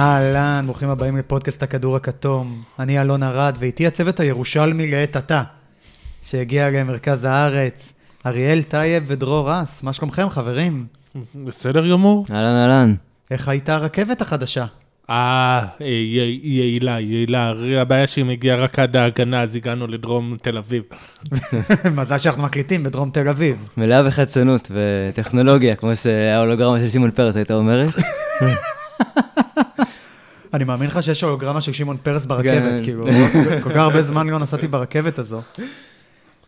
אהלן, ברוכים הבאים לפודקאסט הכדור הכתום. אני אלון ארד, ואיתי הצוות הירושלמי לעת עתה, שהגיע למרכז הארץ. אריאל טייב ודרור רס, מה שלומכם, חברים? בסדר גמור. אהלן, אהלן. איך הייתה הרכבת החדשה? אה, יעילה, יעילה. הבעיה שהיא מגיעה רק עד ההגנה, אז הגענו לדרום תל אביב. מזל שאנחנו מקליטים בדרום תל אביב. מלאה בחדשנות וטכנולוגיה, כמו שההולוגרמה של שמעון פרס הייתה אומרת. אני מאמין לך שיש הולוגרמה של שמעון פרס ברכבת, כן. כאילו, כל כך הרבה זמן לא נסעתי ברכבת הזו.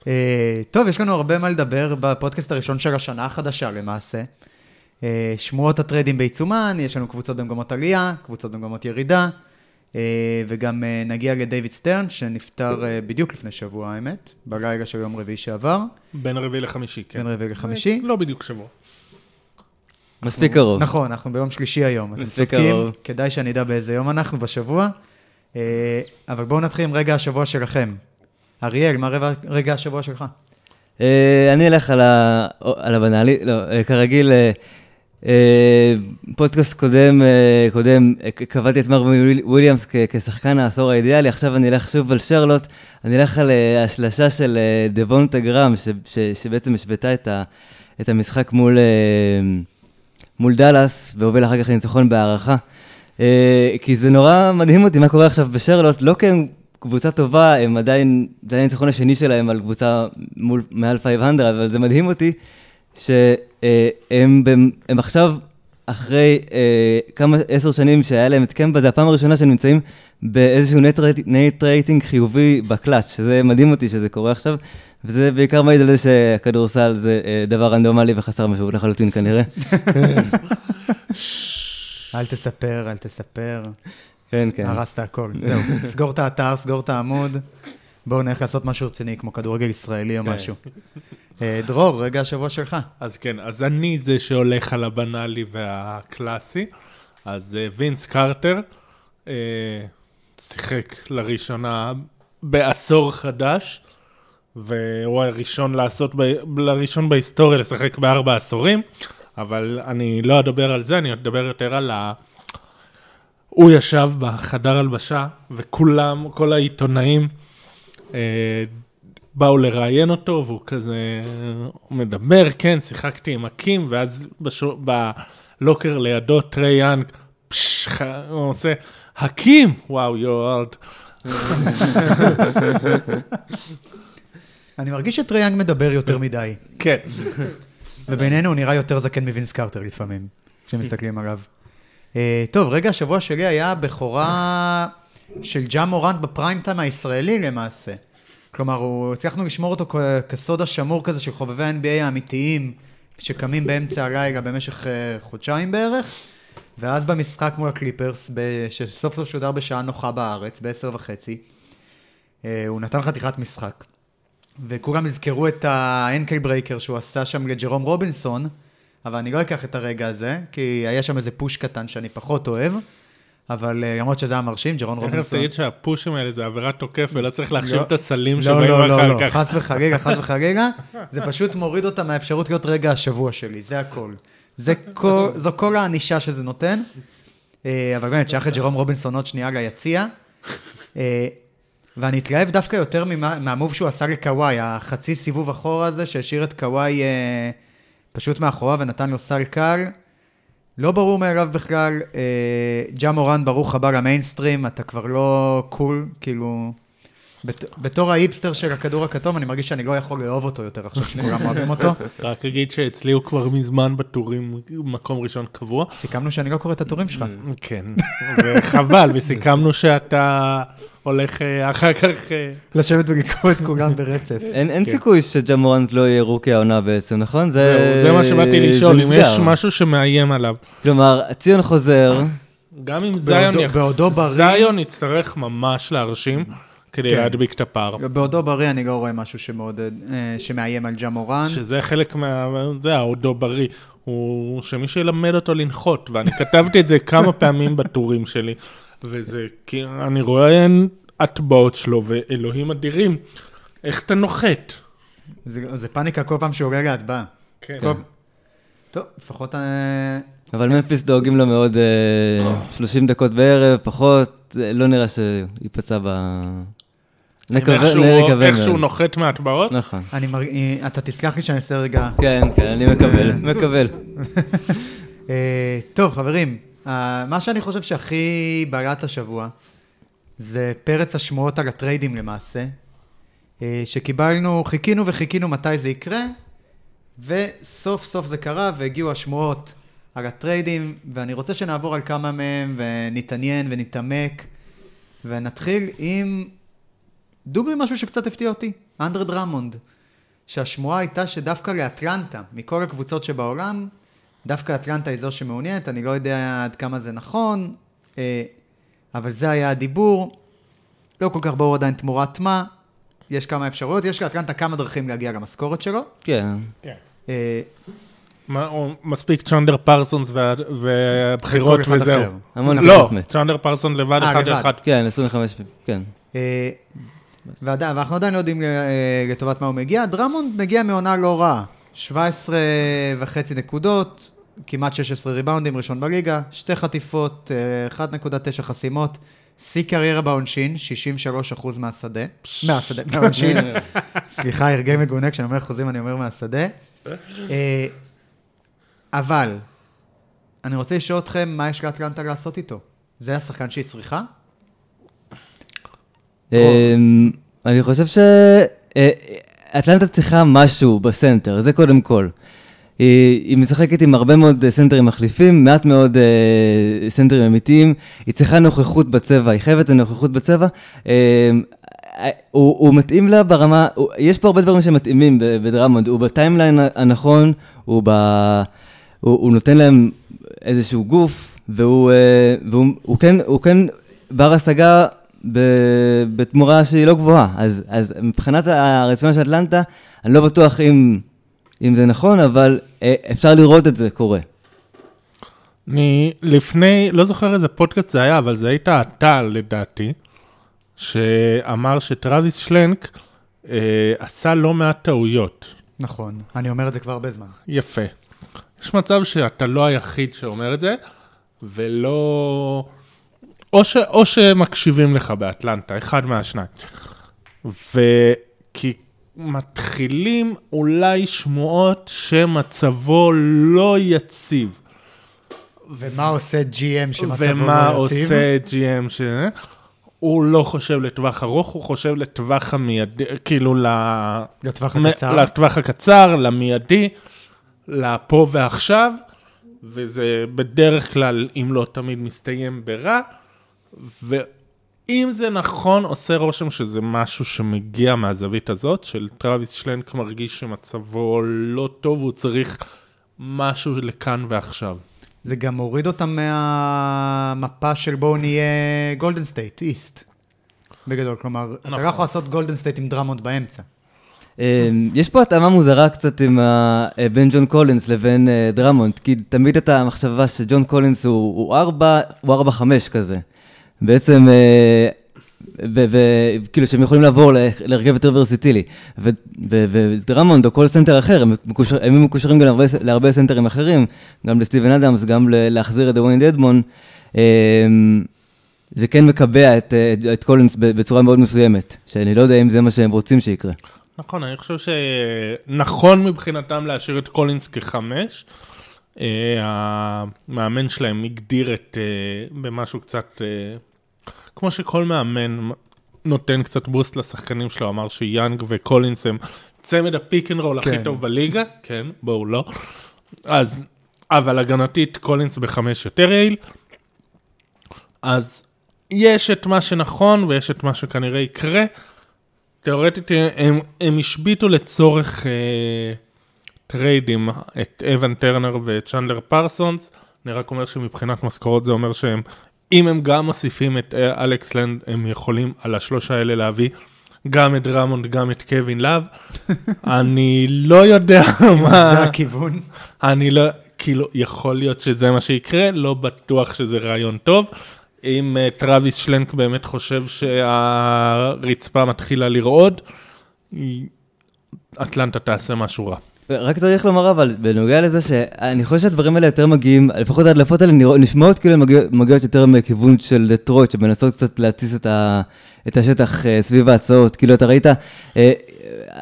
אה, טוב, יש לנו הרבה מה לדבר בפודקאסט הראשון של השנה החדשה למעשה. אה, שמועות הטריידים בעיצומן, יש לנו קבוצות במגמות עלייה, קבוצות במגמות ירידה, אה, וגם נגיע לדיוויד סטרן, שנפטר בדיוק לפני שבוע, האמת, בלילה של יום רביעי שעבר, בין רביעי לחמישי, כן. בין רביעי לחמישי. לא בדיוק שבוע. מספיק קרוב. נכון, אנחנו ביום שלישי היום. מספיק קרוב. כדאי שאני אדע באיזה יום אנחנו בשבוע. אה, אבל בואו נתחיל עם רגע השבוע שלכם. אריאל, מה רגע השבוע שלך? אה, אני אלך על הבנאלי, לא, אה, כרגיל, פודקאסט קודם, קודם, קבעתי את מר וויליאמס כשחקן העשור האידיאלי, עכשיו אני אלך שוב על שרלוט, אני אלך על השלשה של אה, דבונטה גרם, שבעצם השוותה את המשחק מול, מול דאלאס, והוביל אחר כך לניצחון בהערכה. אה, כי זה נורא מדהים אותי מה קורה עכשיו בשרלוט, לא כי הם קבוצה טובה, הם עדיין, זה היה הניצחון השני שלהם על קבוצה מול מעל 500, אבל זה מדהים אותי שהם הם עכשיו, אחרי אה, כמה, עשר שנים שהיה להם את קמבה, זה הפעם הראשונה שהם נמצאים באיזשהו נט רייטינג חיובי בקלאץ', שזה מדהים אותי שזה קורה עכשיו, וזה בעיקר מעיד על זה שהכדורסל זה אה, דבר רנדומלי וחסר משמעות לחלוטין כנראה. אל תספר, אל תספר. כן, כן. הרסת הכל. זהו, סגור את האתר, סגור את העמוד. בואו נלך לעשות משהו רציני, כמו כדורגל ישראלי או כן. משהו. אה, דרור, רגע השבוע שלך. אז כן, אז אני זה שהולך על הבנאלי והקלאסי. אז אה, וינס קרטר שיחק לראשונה בעשור חדש, והוא הראשון לעשות, ב- לראשון בהיסטוריה לשחק בארבע עשורים, אבל אני לא אדבר על זה, אני אדבר יותר על ה... הוא ישב בחדר הלבשה, וכולם, כל העיתונאים, אה, באו לראיין אותו, והוא כזה, מדבר, כן, שיחקתי עם הקים, ואז בשו, בלוקר לידו טרי יאנג, פש, ח- הוא עושה, הקים, וואו, יוארד. אני מרגיש שטרייאנג מדבר יותר מדי, כן, ובינינו הוא נראה יותר זקן מווינס קרטר לפעמים, כשמסתכלים עליו. אה, טוב, רגע השבוע שלי היה בכורה של ג'ה מורנט בפריים טיים הישראלי למעשה. כלומר, הוא, הצלחנו לשמור אותו כסוד השמור כזה של חובבי ה-NBA האמיתיים, שקמים באמצע הלילה במשך אה, חודשיים בערך, ואז במשחק מול הקליפרס, שסוף סוף שודר בשעה נוחה בארץ, בעשר וחצי, אה, הוא נתן חתיכת משחק. וכולם יזכרו את ה ankle breaker שהוא עשה שם לג'רום רובינסון, אבל אני לא אקח את הרגע הזה, כי היה שם איזה push קטן שאני פחות אוהב, אבל אה, למרות שזה היה מרשים, ג'רום תכף רובינסון... תגיד שהפושים האלה זה עבירת תוקף, ולא צריך להחשיב לא. את הסלים לא, שבאים לא, לא, אחר לא, כך. חס וחלילה, חס וחלילה, זה פשוט מוריד אותה מהאפשרות להיות רגע השבוע שלי, זה הכל. זו כל הענישה שזה נותן, אה, אבל באמת, שייך את ג'רום רובינסון עוד שנייה ליציע, אה, ואני אתלהב דווקא יותר ממה- מהמוב שהוא עשה לקוואי, החצי סיבוב אחורה הזה, שהשאיר את קוואי אה, פשוט מאחוריו ונתן לו סל קל. לא ברור מאליו בכלל, אה, ג'ה מורן, ברוך הבא למיינסטרים, אתה כבר לא קול, כאילו... בת, בתור האיפסטר של הכדור הכתום, אני מרגיש שאני לא יכול לאהוב אותו יותר עכשיו שכולם אוהבים אותו. רק אגיד שאצלי הוא כבר מזמן בטורים מקום ראשון קבוע. סיכמנו שאני לא קורא את הטורים שלך. כן, וחבל, וסיכמנו שאתה הולך אה, אחר כך... אה, לשבת ולקרוא את כולם ברצף. אין כן. סיכוי שג'מורנט לא יהיה רוקי העונה בעצם, נכון? זה מה שבאתי לשאול, אם יש. משהו שמאיים עליו. כלומר, ציון חוזר, גם אם זיון בעודו- יח- בעודו בריא. זיון יצטרך ממש להרשים כדי כן. להדביק את הפער. בעודו בריא אני לא רואה משהו שמעודד, אה, שמאיים על ג'ה מורן. שזה חלק מה... זה העודו בריא. הוא שמי שילמד אותו לנחות, ואני כתבתי את זה כמה פעמים בטורים שלי, וזה כי אני רואה הטבעות שלו, ואלוהים אדירים, איך אתה נוחת? זה, זה פאניקה כל פעם שהוא עולה להטבעה. כן. כל... טוב, לפחות אה, אבל ממפיס דואגים לו מאוד אה, 30 דקות בערב, פחות, אה, לא נראה שייפצע ב... נקווה איכשהו מאוד. נוחת מהטבעות. נכון. אני מרג... אה, אתה תסלח לי שאני אעשה רגע... כן, כן, אני מקבל, מקבל. אה, טוב, חברים, אה, מה שאני חושב שהכי בלט השבוע, זה פרץ השמועות על הטריידים למעשה, אה, שקיבלנו, חיכינו וחיכינו מתי זה יקרה, וסוף סוף זה קרה, והגיעו השמועות על הטריידים, ואני רוצה שנעבור על כמה מהם, ונתעניין ונתעמק, ונתחיל עם דוגרי משהו שקצת הפתיע אותי, אנדרה דרמונד, שהשמועה הייתה שדווקא לאטלנטה, מכל הקבוצות שבעולם, דווקא אטלנטה היא זו שמעוניינת, אני לא יודע עד כמה זה נכון, אה, אבל זה היה הדיבור. לא כל כך ברור עדיין תמורת מה, יש כמה אפשרויות, יש לאטלנטה כמה דרכים להגיע למשכורת שלו. כן. אה, מה, או מספיק צ'נדר פרסונס וה- והבחירות וזהו. לא. צ'נדר פרסון לבד, אה, אחד. אחד. כן, 25, כן. אה, ואנחנו עדיין לא יודעים אה, לטובת מה הוא מגיע. דרמונד מגיע מעונה לא רעה, 17 וחצי נקודות, כמעט 16 ריבאונדים, ראשון בליגה, שתי חטיפות, אה, 1.9 חסימות, שיא קריירה בעונשין, 63 אחוז מהשדה, מהשדה, מהעונשין. סליחה, הרגל מגונה, כשאני אומר אחוזים אני אומר מהשדה. אה, אבל, אני רוצה לשאול אתכם, מה יש לאטלנטה לעשות איתו? זה השחקן שהיא צריכה? אמ, אני חושב שאטלנטה צריכה משהו בסנטר, זה קודם כל. היא, היא משחקת עם הרבה מאוד אה, סנטרים מחליפים, מעט מאוד אה, סנטרים אמיתיים, היא צריכה נוכחות בצבע, היא חייבת לנוכחות בצבע. אה, אה, הוא, הוא מתאים לה ברמה, הוא, יש פה הרבה דברים שמתאימים בדרמונד, הוא בטיימליין הנכון, הוא, ב, הוא, הוא נותן להם איזשהו גוף, והוא, אה, והוא הוא כן, הוא כן בר השגה ב- בתמורה שהיא לא גבוהה. אז, אז מבחינת הרצונה של אטלנטה, אני לא בטוח אם, אם זה נכון, אבל אה, אפשר לראות את זה קורה. אני לפני, לא זוכר איזה פודקאסט זה היה, אבל זה היית אתה לדעתי, שאמר שטרוויס שלנק אה, עשה לא מעט טעויות. נכון, אני אומר את זה כבר הרבה זמן. יפה. יש מצב שאתה לא היחיד שאומר את זה, ולא... או, ש... או שמקשיבים לך באטלנטה, אחד מהשניים. וכי מתחילים אולי שמועות שמצבו לא יציב. ומה עושה GM שמצבו לא יציב? ומה עושה GM ש... הוא לא חושב לטווח ארוך, הוא חושב לטווח המיידי, כאילו ל... לטווח הקצר? לטווח הקצר, למיידי, לפה ועכשיו, וזה בדרך כלל, אם לא תמיד, מסתיים ברע, ואם זה נכון, עושה רושם שזה משהו שמגיע מהזווית הזאת, של טרוויס שלנק מרגיש שמצבו לא טוב, הוא צריך משהו לכאן ועכשיו. זה גם מוריד אותם מהמפה של בואו נהיה גולדן סטייט, East. בגדול, כלומר, אתה נכון. לא יכול לעשות גולדן סטייט עם דרמונד באמצע. אה, יש פה התאמה מוזרה קצת עם ה- אה, בין ג'ון קולינס לבין אה, דרמונד, כי תמיד הייתה המחשבה שג'ון קולינס הוא הוא ארבע, הוא ארבע חמש כזה. בעצם, אה, וכאילו שהם יכולים לעבור להרכב יותר ורסיטילי. ודרמונד או כל סנטר אחר, הם מקושרים גם להרבה, סנטרים אחרים, גם לסטיבן אדמס, גם להחזיר את דוויין דדמון. אה, זה כן מקבע את, אה, את קולינס בצורה מאוד מסוימת, שאני לא יודע אם זה מה שהם רוצים שיקרה. נכון, אני חושב שנכון מבחינתם להשאיר את קולינס כחמש. אה, המאמן שלהם הגדיר את, במשהו קצת, כמו שכל מאמן נותן קצת boost לשחקנים שלו, אמר שיאנג וקולינס הם צמד ה pick and roll הכי כן. טוב בליגה, כן, בואו לא. אז, אבל הגנתית קולינס בחמש יותר יעיל. אז יש את מה שנכון ויש את מה שכנראה יקרה. תאורטית הם, הם השביתו לצורך אה, טריידים את אבן טרנר ואת צ'נדלר פרסונס. אני רק אומר שמבחינת משכורות זה אומר שהם, אם הם גם מוסיפים את אה, אלכס לן, הם יכולים על השלושה האלה להביא גם את דרמונד, גם את קווין לאב. אני לא יודע מה... זה הכיוון. אני לא, כאילו, יכול להיות שזה מה שיקרה, לא בטוח שזה רעיון טוב. אם אה, טרוויס שלנק באמת חושב שהרצפה מתחילה לרעוד, אטלנטה תעשה משהו רע. רק צריך לומר אבל, בנוגע לזה שאני חושב שהדברים האלה יותר מגיעים, לפחות ההדלפות האלה נשמעות כאילו הן מגיע- מגיעות יותר מכיוון של דטרויט, שמנסות קצת להתסיס את, ה, את השטח אה, סביב ההצעות. כאילו, אתה ראית, אה,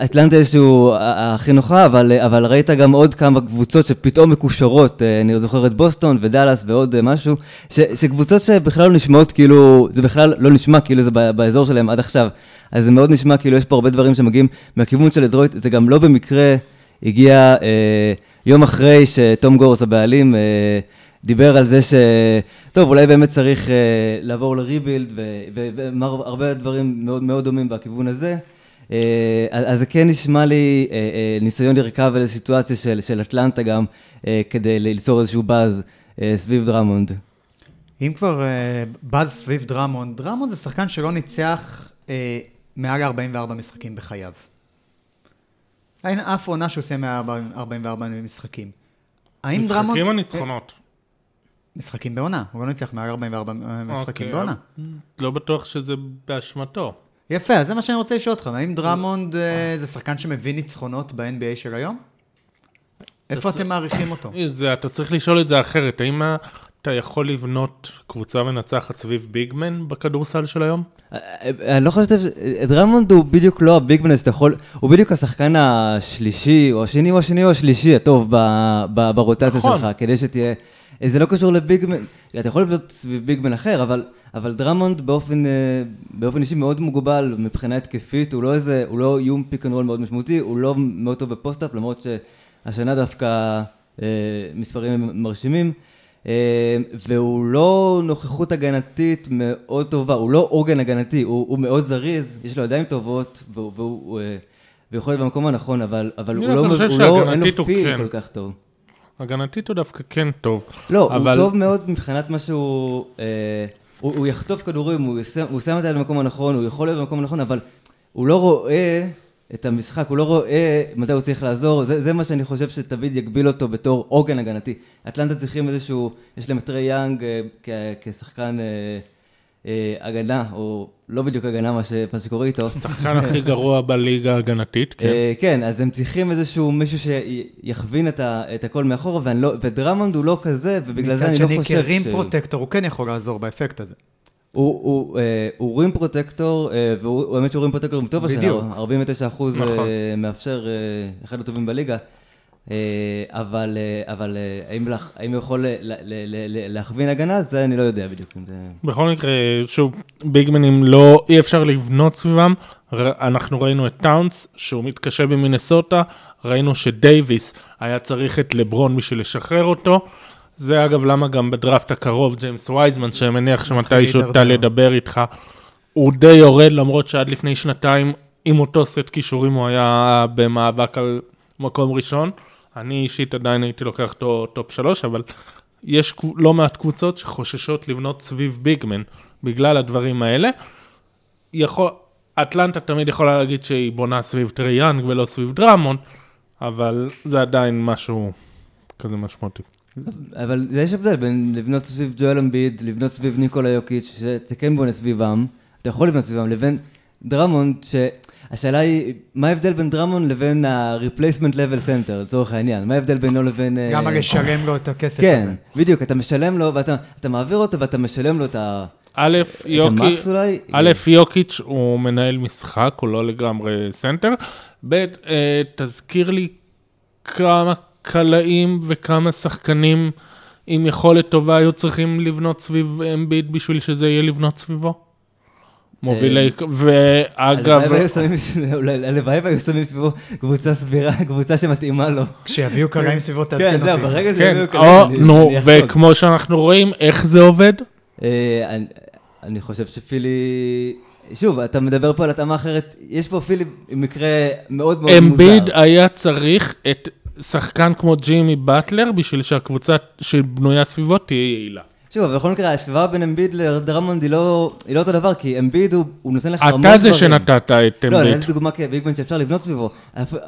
אטלנטה איזשהו ה- הכי נוחה, אבל, אה, אבל ראית גם עוד כמה קבוצות שפתאום מקושרות, אה, אני זוכר את בוסטון ודאלאס ועוד אה, משהו, ש, שקבוצות שבכלל לא נשמעות כאילו, זה בכלל לא נשמע כאילו זה באזור שלהם עד עכשיו. אז זה מאוד נשמע כאילו יש פה הרבה דברים שמגיעים מהכיוון של דטרויט, זה גם לא במקרה הגיע אה, יום אחרי שתום גורס הבעלים אה, דיבר על זה ש... טוב, אולי באמת צריך אה, לעבור ל rebuild, ואמר הרבה דברים מאוד מאוד דומים בכיוון הזה. אה, אז זה כן נשמע לי אה, אה, ניסיון לרכב על איזו סיטואציה של, של אטלנטה גם, אה, כדי ליצור איזשהו באז אה, סביב דרמונד. אם כבר אה, באז סביב דרמונד, דרמונד זה שחקן שלא ניצח אה, מעל 44 משחקים בחייו. אין אף עונה שהוא עושה מעל 44 משחקים. האם. משחקים או ניצחונות? משחקים בעונה, הוא לא ניצח מעל 44 משחקים אוקיי, בעונה. לא בטוח שזה באשמתו. יפה, אז זה מה שאני רוצה לשאול אותך, האם דרמונד אה, זה שחקן שמביא ניצחונות ב-NBA של היום? איפה אתם מעריכים אותו? זה, אתה צריך לשאול את זה אחרת, האם אתה יכול לבנות קבוצה מנצחת סביב ביגמן בכדורסל של היום? אני לא חושב ש... דרמונד הוא בדיוק לא ה big man שאתה יכול... הוא בדיוק השחקן השלישי, או השני, או השני, או השלישי הטוב ב- ב- ברוטציה נכון. שלך, כדי שתהיה... זה לא קשור ל big man, אתה יכול לבנות סביב big man אחר, אבל, אבל דרמונד באופן, אה, באופן אישי מאוד מוגבל מבחינה התקפית, הוא לא איזה, הוא לא איום pick and roll מאוד משמעותי, הוא לא מאוד טוב ב post-up, למרות שהשנה דווקא אה, מספרים מרשימים. אה, והוא לא נוכחות הגנתית מאוד טובה, הוא לא עוגן הגנתי, הוא, הוא מאוד זריז, יש לו ידיים טובות, והוא, והוא, הוא, אה, והוא יכול להיות במקום הנכון, אבל, אבל הוא לא, הוא לא, אין לו פיל כן. כל כך טוב. הגנתית הוא דווקא כן טוב. לא, אבל- הוא טוב מאוד מבחינת מה שהוא... אה, הוא, הוא יחטוף כדורים, הוא שם אותה במקום הנכון, הוא יכול להיות במקום הנכון, אבל הוא לא רואה את המשחק, הוא לא רואה מתי הוא צריך לעזור, זה, זה מה שאני חושב שתמיד יגביל אותו בתור עוגן הגנתי. אטלנטה צריכים איזשהו, יש להם את טרי יאנג אה, כ- כשחקן אה, אה, הגנה, או לא בדיוק הגנה, מה, ש, מה שקורה איתו. השחקן הכי גרוע בליגה ההגנתית, כן. אה, כן, אז הם צריכים איזשהו מישהו שיכווין את, ה, את הכל מאחורה, לא, ודרמונד הוא לא כזה, ובגלל זה מצד אני לא שני, חושב ש... protector, הוא כן יכול לעזור באספקט הזה. הוא, הוא, אה, הוא rim protector, אה, והוא הוא האמת שהוא rim protector טוב השנה, בדיוק. 49 אחוז נכון. מאפשר, אה, אחד הטובים בליגה. אה, אבל, אה, אבל אה, האם, הוא יכול ל- ל- ל- ל- להכווין הגנה? זה אני לא יודע בדיוק. בכל מקרה, שוב, ביגמנים לא, אי אפשר לבנות סביבם. אנחנו ראינו את טאונס, שהוא מתקשה במינסוטה, ראינו שדייוויס היה צריך את לברון בשביל לשחרר אותו. זה אגב למה גם בדראפט הקרוב ג'יימס וייזמן, שאני מניח שמתישהו. תא לדבר איתך, הוא די יורד, למרות שעד לפני שנתיים, עם אותו סט כישורים הוא היה במאבק על מקום ראשון. אני אישית עדיין הייתי לוקח אותו top שלוש, אבל יש לא מעט קבוצות שחוששות לבנות סביב big man בגלל הדברים האלה. יכול, אטלנטה תמיד יכולה להגיד שהיא בונה סביב טרי יאנג ולא סביב דרמונד, אבל זה עדיין משהו כזה משמעותי. אבל יש הבדל בין לבנות סביב ג'ואל אמביד, לבנות סביב ניקולה יוקיץ', שאתה כן בונה סביבם, אתה יכול לבנות סביבם, לבין דרמונד, שהשאלה היא, מה ההבדל בין דרמונד לבין ה-replacement level center, לצורך העניין? מה ההבדל בינו לבין... אה, גם לשלם לו את הכסף כן, הזה. בדיוק, אתה משלם לו, ואתה אתה מעביר אותו ואתה משלם לו את ה... א', יוקי? א', יוקיץ' הוא מנהל משחק, הוא לא לגמרי סנטר. ב', אה, תזכיר לי כמה קלעים וכמה שחקנים עם יכולת טובה היו צריכים לבנות סביב אמביט בשביל שזה יהיה לבנות סביבו. מובילי, ואגב, הלוואי והיו שמים- סביבו קבוצה סבירה, קבוצה שמתאימה לו. כשיביאו קלעים סביבו, כן, תעדכן זהו, אותי. ברגע כן, שיביאו אני- נו. וכמו שאנחנו רואים, איך זה עובד? אה, אני- אני חושב שפילי... שוב, אתה מדבר פה על התאמה אחרת, יש פה פילי מקרה מאוד מאוד מוזר. אמביד היה צריך את שחקן כמו ג'ימי באטלר בשביל שהקבוצה שבנויה סביבו תהיה יעילה. שוב, אבל בכל מקרה, ההשוואה בין אמביד לדרמונד היא לא היא לא אותו דבר, כי אמביד הוא הוא נותן לך המון אתה דברים. זה שנתת את לא, אני אמביד. נתתי דוגמה כ big man שאפשר לבנות סביבו.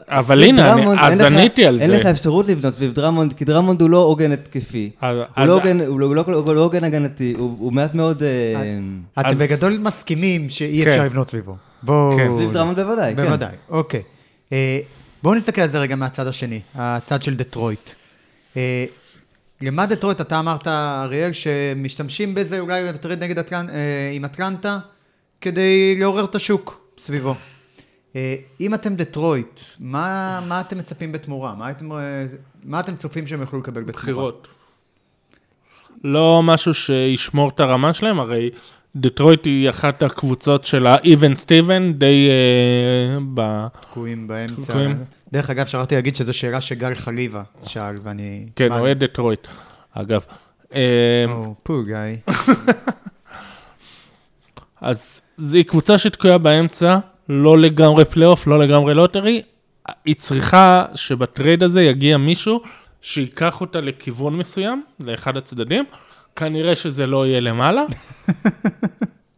אבל הנה, אני- אז אין לך- עניתי על אין זה. לך אפשרות לבנות סביב דרמונד, כי דרמונד הוא לא עוגן התקפי. הוא אז- לא עוגן- הוא לא- הוא לא- הוא לא עוגן הגנתי, הוא הוא מעט מאוד... אה, אתם אז- בגדול מסכימים שאי כן. אפשר לבנות סביבו. בואו... כן. סביב דרמונד בוודאי, כן. בוודאי, אוקיי. אה, בואו נסתכל על זה רגע מהצד השני, הצד של דטרויט. אה, למה דטרויט, אתה אמרת, אריאל, שמשתמשים בזה אולי ב trade נגד אטלנ... אה, עם אטלנטה, כדי לעורר את השוק סביבו. אה, אם אתם דטרויט, מה, מה אתם מצפים בתמורה? מה אתם, אה, מה אתם צופים שהם יוכלו לקבל בתמורה? בחירות. לא משהו שישמור את הרמה שלהם, הרי דטרויט היא אחת הקבוצות של ה-even Steven, די אה, ב... תקועים באמצע. תקועים. דרך אגב, שכחתי להגיד שזו שאלה שגל חליבה שאל, ואני... כן, אוהד דטרויט, אגב. אה, או, poor guy. אז זו קבוצה שתקועה באמצע, לא לגמרי פלייאוף, לא לגמרי lottery. היא צריכה שב trade הזה יגיע מישהו שייקח אותה לכיוון מסוים, לאחד הצדדים. כנראה שזה לא יהיה למעלה.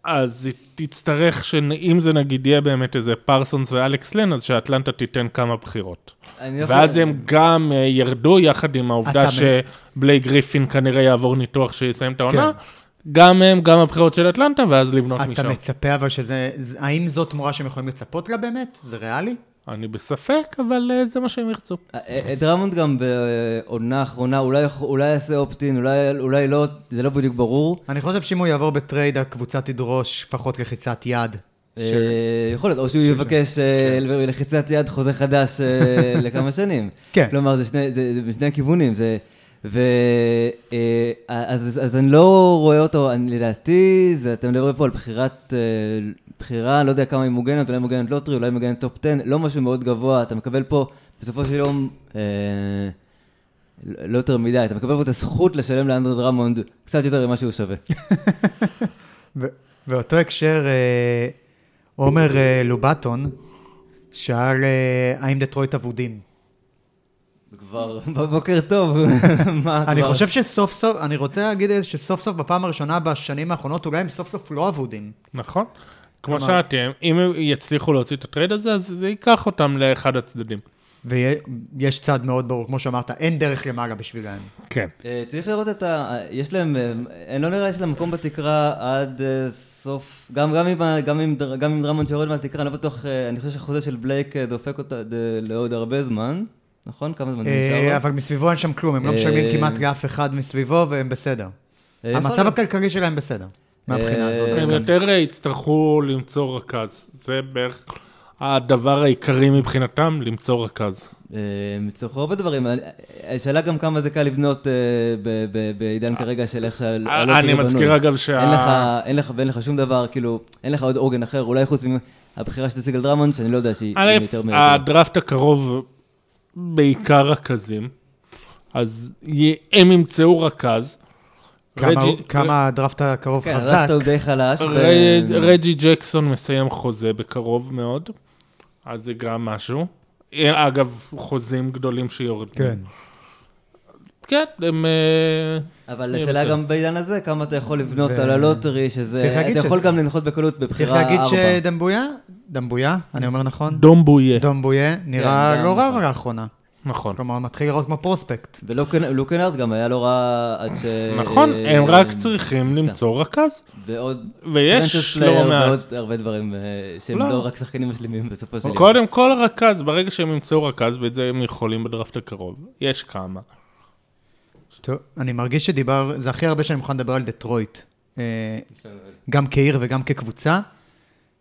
אז היא תצטרך, שאם זה נגיד יהיה באמת איזה פרסונס ואלכס לן, אז שאטלנטה תיתן כמה בחירות. ואז הם גם אה, ירדו יחד עם העובדה אתה שבלייק גריפין כנראה יעבור ניתוח שיסיים את העונה. כן. גם הם, גם הבחירות של אטלנטה, ואז לבנות אתה משם. מצפה אבל שזה... האם זו תמורה שהם יכולים לצפות לה באמת? זה ריאלי? אני בספק, אבל אה, זה מה שהם ירצו. אה, אה, דרמונד גם בעונה האחרונה, אולי יעשה opt-in, אולי- אולי לא, זה לא בדיוק ברור. אני חושב שאם הוא יעבור ב trade, הקבוצה תדרוש לפחות לחיצת יד. יכול להיות, או שהוא יבקש לחיצת יד חוזה חדש לכמה שנים. כן. כלומר, זה שני- זה זה בשני הכיוונים. זה- ו... אז, אז אני לא רואה אותו, אני, לדעתי, זה, אתם מדברים פה על בחירת, בחירה, לא יודע כמה היא מוגנת, אולי מוגנת lottery, אולי מוגנת top 10, לא משהו מאוד גבוה, אתה מקבל פה, בסופו של יום, אה, לא יותר מדי, אתה מקבל פה את הזכות לשלם לאנדרה דרמונד קצת יותר ממה שהוא שווה. באותו הקשר, אה, עומר אה, לובטון שאל אה, האם דטרויט אבודים. כבר בבוקר טוב, מה אני כבר? חושב שסוף סוף, אני רוצה להגיד שסוף סוף בפעם הראשונה בשנים האחרונות, אולי הם סוף סוף לא אבודים. נכון? כמו כלומר- שאמרתי, אם הם יצליחו להוציא את הטרייד הזה, אז זה ייקח אותם לאחד הצדדים. ויש צד מאוד ברור, כמו שאמרת, אין דרך למעלה בשבילם. כן. אה, צריך לראות את ה... יש להם, אה, אני לא נראה לי שיש להם מקום בתקרה עד אה, סוף, גם, גם, עם, גם, עם, גם עם דרמונד שיורד מהתקרה, אני לא בטוח, אה, אני חושב שהחוזה של בלייק אה, דופק אותה ד- לעוד הרבה זמן, נכון? כמה זמן זה אה, נשאר? אבל מסביבו אין שם כלום, הם לא אה, משלמים כמעט לאף אחד מסביבו, והם בסדר. אה, המצב. הכלכלי שלהם בסדר, מהבחינה אה, הזאת. הם כן. יותר אה, יצטרכו למצוא רכז. זה בערך הדבר העיקרי מבחינתם, למצוא רכז. אה, יצטרכו הרבה דברים, השאלה גם כמה זה קל לבנות אה, בעידן כרגע של איך שה lottery אה, אני מזכיר אגב שה... אין לך, אין לך, ואין לך שום דבר, כאילו, אין לך עוד עוגן אחר, אולי חוץ מהבחירה של סיגל, דרמונד, שאני לא יודע שהיא יותר מ... הדראפט הקרוב בעיקר רכזים, אז הם ימצאו רכז. כמה- הדראפט הקרוב כן, חזק. הדראפט הוא די חלש. רד- רג'י ג'קסון מסיים חוזה בקרוב מאוד, אז זה גם משהו. אה, אגב, חוזים גדולים שיורדים. כן. כן, הם... אה, אבל השאלה. גם בעידן הזה, כמה אתה יכול לבנות על הלוטרי, שזה... צריך להגיד אתה יכול גם לנחות בקלות צריך בבחירה להגיד ארבע. שדמבויה, דמבויה, אני אומר נכון? דומבויה. דומבויה נראה גם לא רע נכון. לאחרונה. נכון. כלומר, מתחיל לראות כמו פרוספקט. ולוקנארד גם היה לא רע עד ש... נכון, הם רק צריכים למצוא רכז. ועוד... ויש לא מעט. ועוד הרבה דברים אה, שהם לא. רק שחקנים משלימים בסופו של יום. קודם כל רכז, ברגע שהם ימצאו רכז, ואת זה הם יכולים בדראפט הקרוב. יש כמה. טוב, אני מרגיש שדיבר, זה הכי הרבה שאני מוכן לדבר על דטרויט. אה, גם כעיר וגם כקבוצה.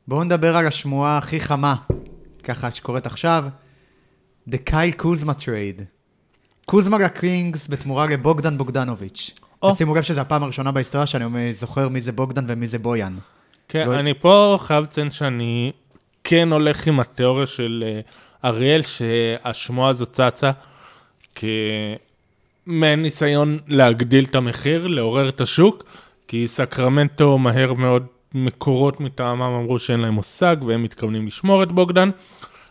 בואו נדבר על השמועה הכי חמה, ככה שקורית עכשיו, The Kyle קוזמה Trade. קוזמה לקינגס בתמורה לבוגדן בוגדנוביץ'. או. ושימו לב שזו הפעם הראשונה בהיסטוריה שאני זוכר מי זה בוגדן ומי זה בויאן. כן, לא- אני פה חייב לציין שאני כן הולך עם התיאוריה של אה, אריאל, שהשמועה הזו צצה כמעין ניסיון להגדיל את המחיר, לעורר את השוק, כי סקרמנטו מהר מאוד מקורות מטעמם אמרו שאין להם מושג והם מתכוונים לשמור את בוגדן.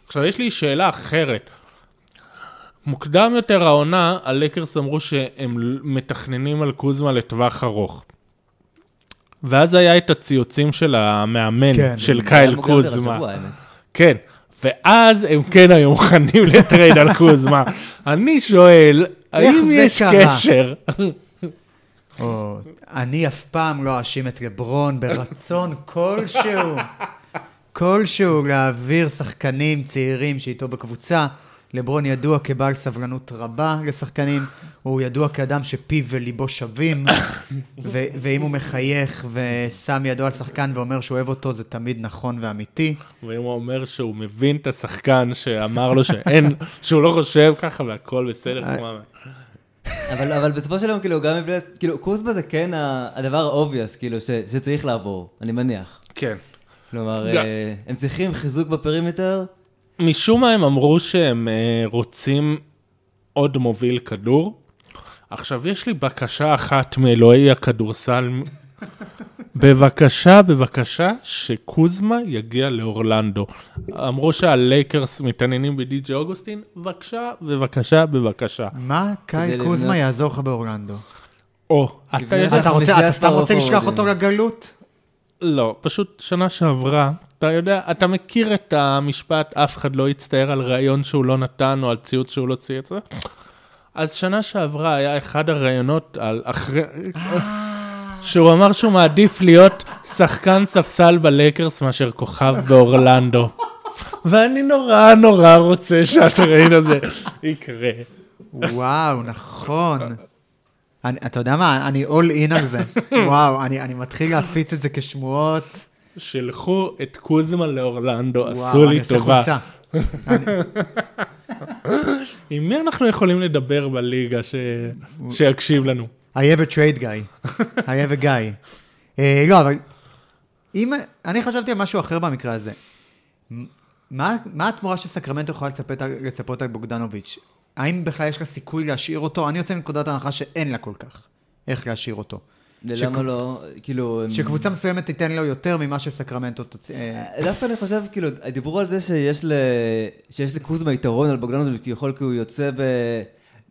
עכשיו, יש לי שאלה אחרת. מוקדם יותר העונה, הלקרס אמרו שהם מתכננים על קוזמה לטווח ארוך. ואז היה את הציוצים של המאמן, כן. של קייל קוזמה. השבוע. כן, ואז הם כן היו מוכנים לטרייד על קוזמה. אני שואל, האם יש קשר? או, אני אף פעם לא אאשים את לברון ברצון כלשהו, כלשהו להעביר שחקנים צעירים שאיתו בקבוצה לברון ידוע כבעל סבלנות רבה לשחקנים, הוא ידוע כאדם שפיו וליבו שווים, ו- ואם הוא מחייך ושם ידו על שחקן ואומר שהוא אוהב אותו, זה תמיד נכון ואמיתי. ואם הוא אומר שהוא מבין את השחקן שאמר לו שאין, שהוא לא חושב ככה והכל בסדר, אה. אבל, אבל בסופו של יום, כאילו, גם מבלי... כאילו, קוסמה זה כן הדבר ה obvious, כאילו, ש, שצריך לעבור, אני מניח. כן. כלומר, גם- אה, הם צריכים חיזוק ב perimeter, משום מה הם אמרו שהם אה, רוצים עוד מוביל כדור. עכשיו, יש לי בקשה אחת מאלוהי הכדורסל. בבקשה, בבקשה, שקוזמה יגיע לאורלנדו. אמרו שהלייקרס מתעניינים בדי.ג'י אוגוסטין, בבקשה, בבקשה, בבקשה. מה קוזמה יעזור לך באורלנדו? או, אתה לבנות- יודע... אתה רוצה, אתה לשלוח. אותו לגלות? לא, פשוט שנה שעברה, אתה יודע, אתה מכיר את המשפט, אף אחד לא יצטער על ראיון שהוא לא נתן או על ציוץ שהוא לא צייץ? אז שנה שעברה היה אחד הראיונות על אחרי... שהוא אמר שהוא מעדיף להיות שחקן ספסל בלייקרס מאשר כוכב באורלנדו. ואני נורא נורא רוצה שהטריין הזה יקרה. וואו, נכון. אני, אתה יודע מה, אני all in על זה. וואו, אני, אני מתחיל להפיץ את זה כשמועות. שלחו את קוזמה לאורלנדו, עשו לי טובה. עם מי אנחנו יכולים לדבר בליגה ש... שיקשיב לנו? I have a trade guy. I have a guy. אה, לא, אבל אם... אני חשבתי על משהו אחר במקרה הזה. מה, מה התמורה שסקרמנטו יכולה לצפות, לצפות על בוגדנוביץ'? האם בכלל יש לה סיכוי להשאיר אותו? אני יוצא מנקודת ההנחה שאין לה כל כך איך להשאיר אותו. למה שק- לא, כאילו... שקבוצה מסוימת תיתן לו יותר ממה שסקרמנטו תוציא... אה, דווקא אני חושב, כאילו, דיברו על זה שיש, לקוזמה יתרון על בוגדנוביץ', כי יכול כי הוא יוצא ב...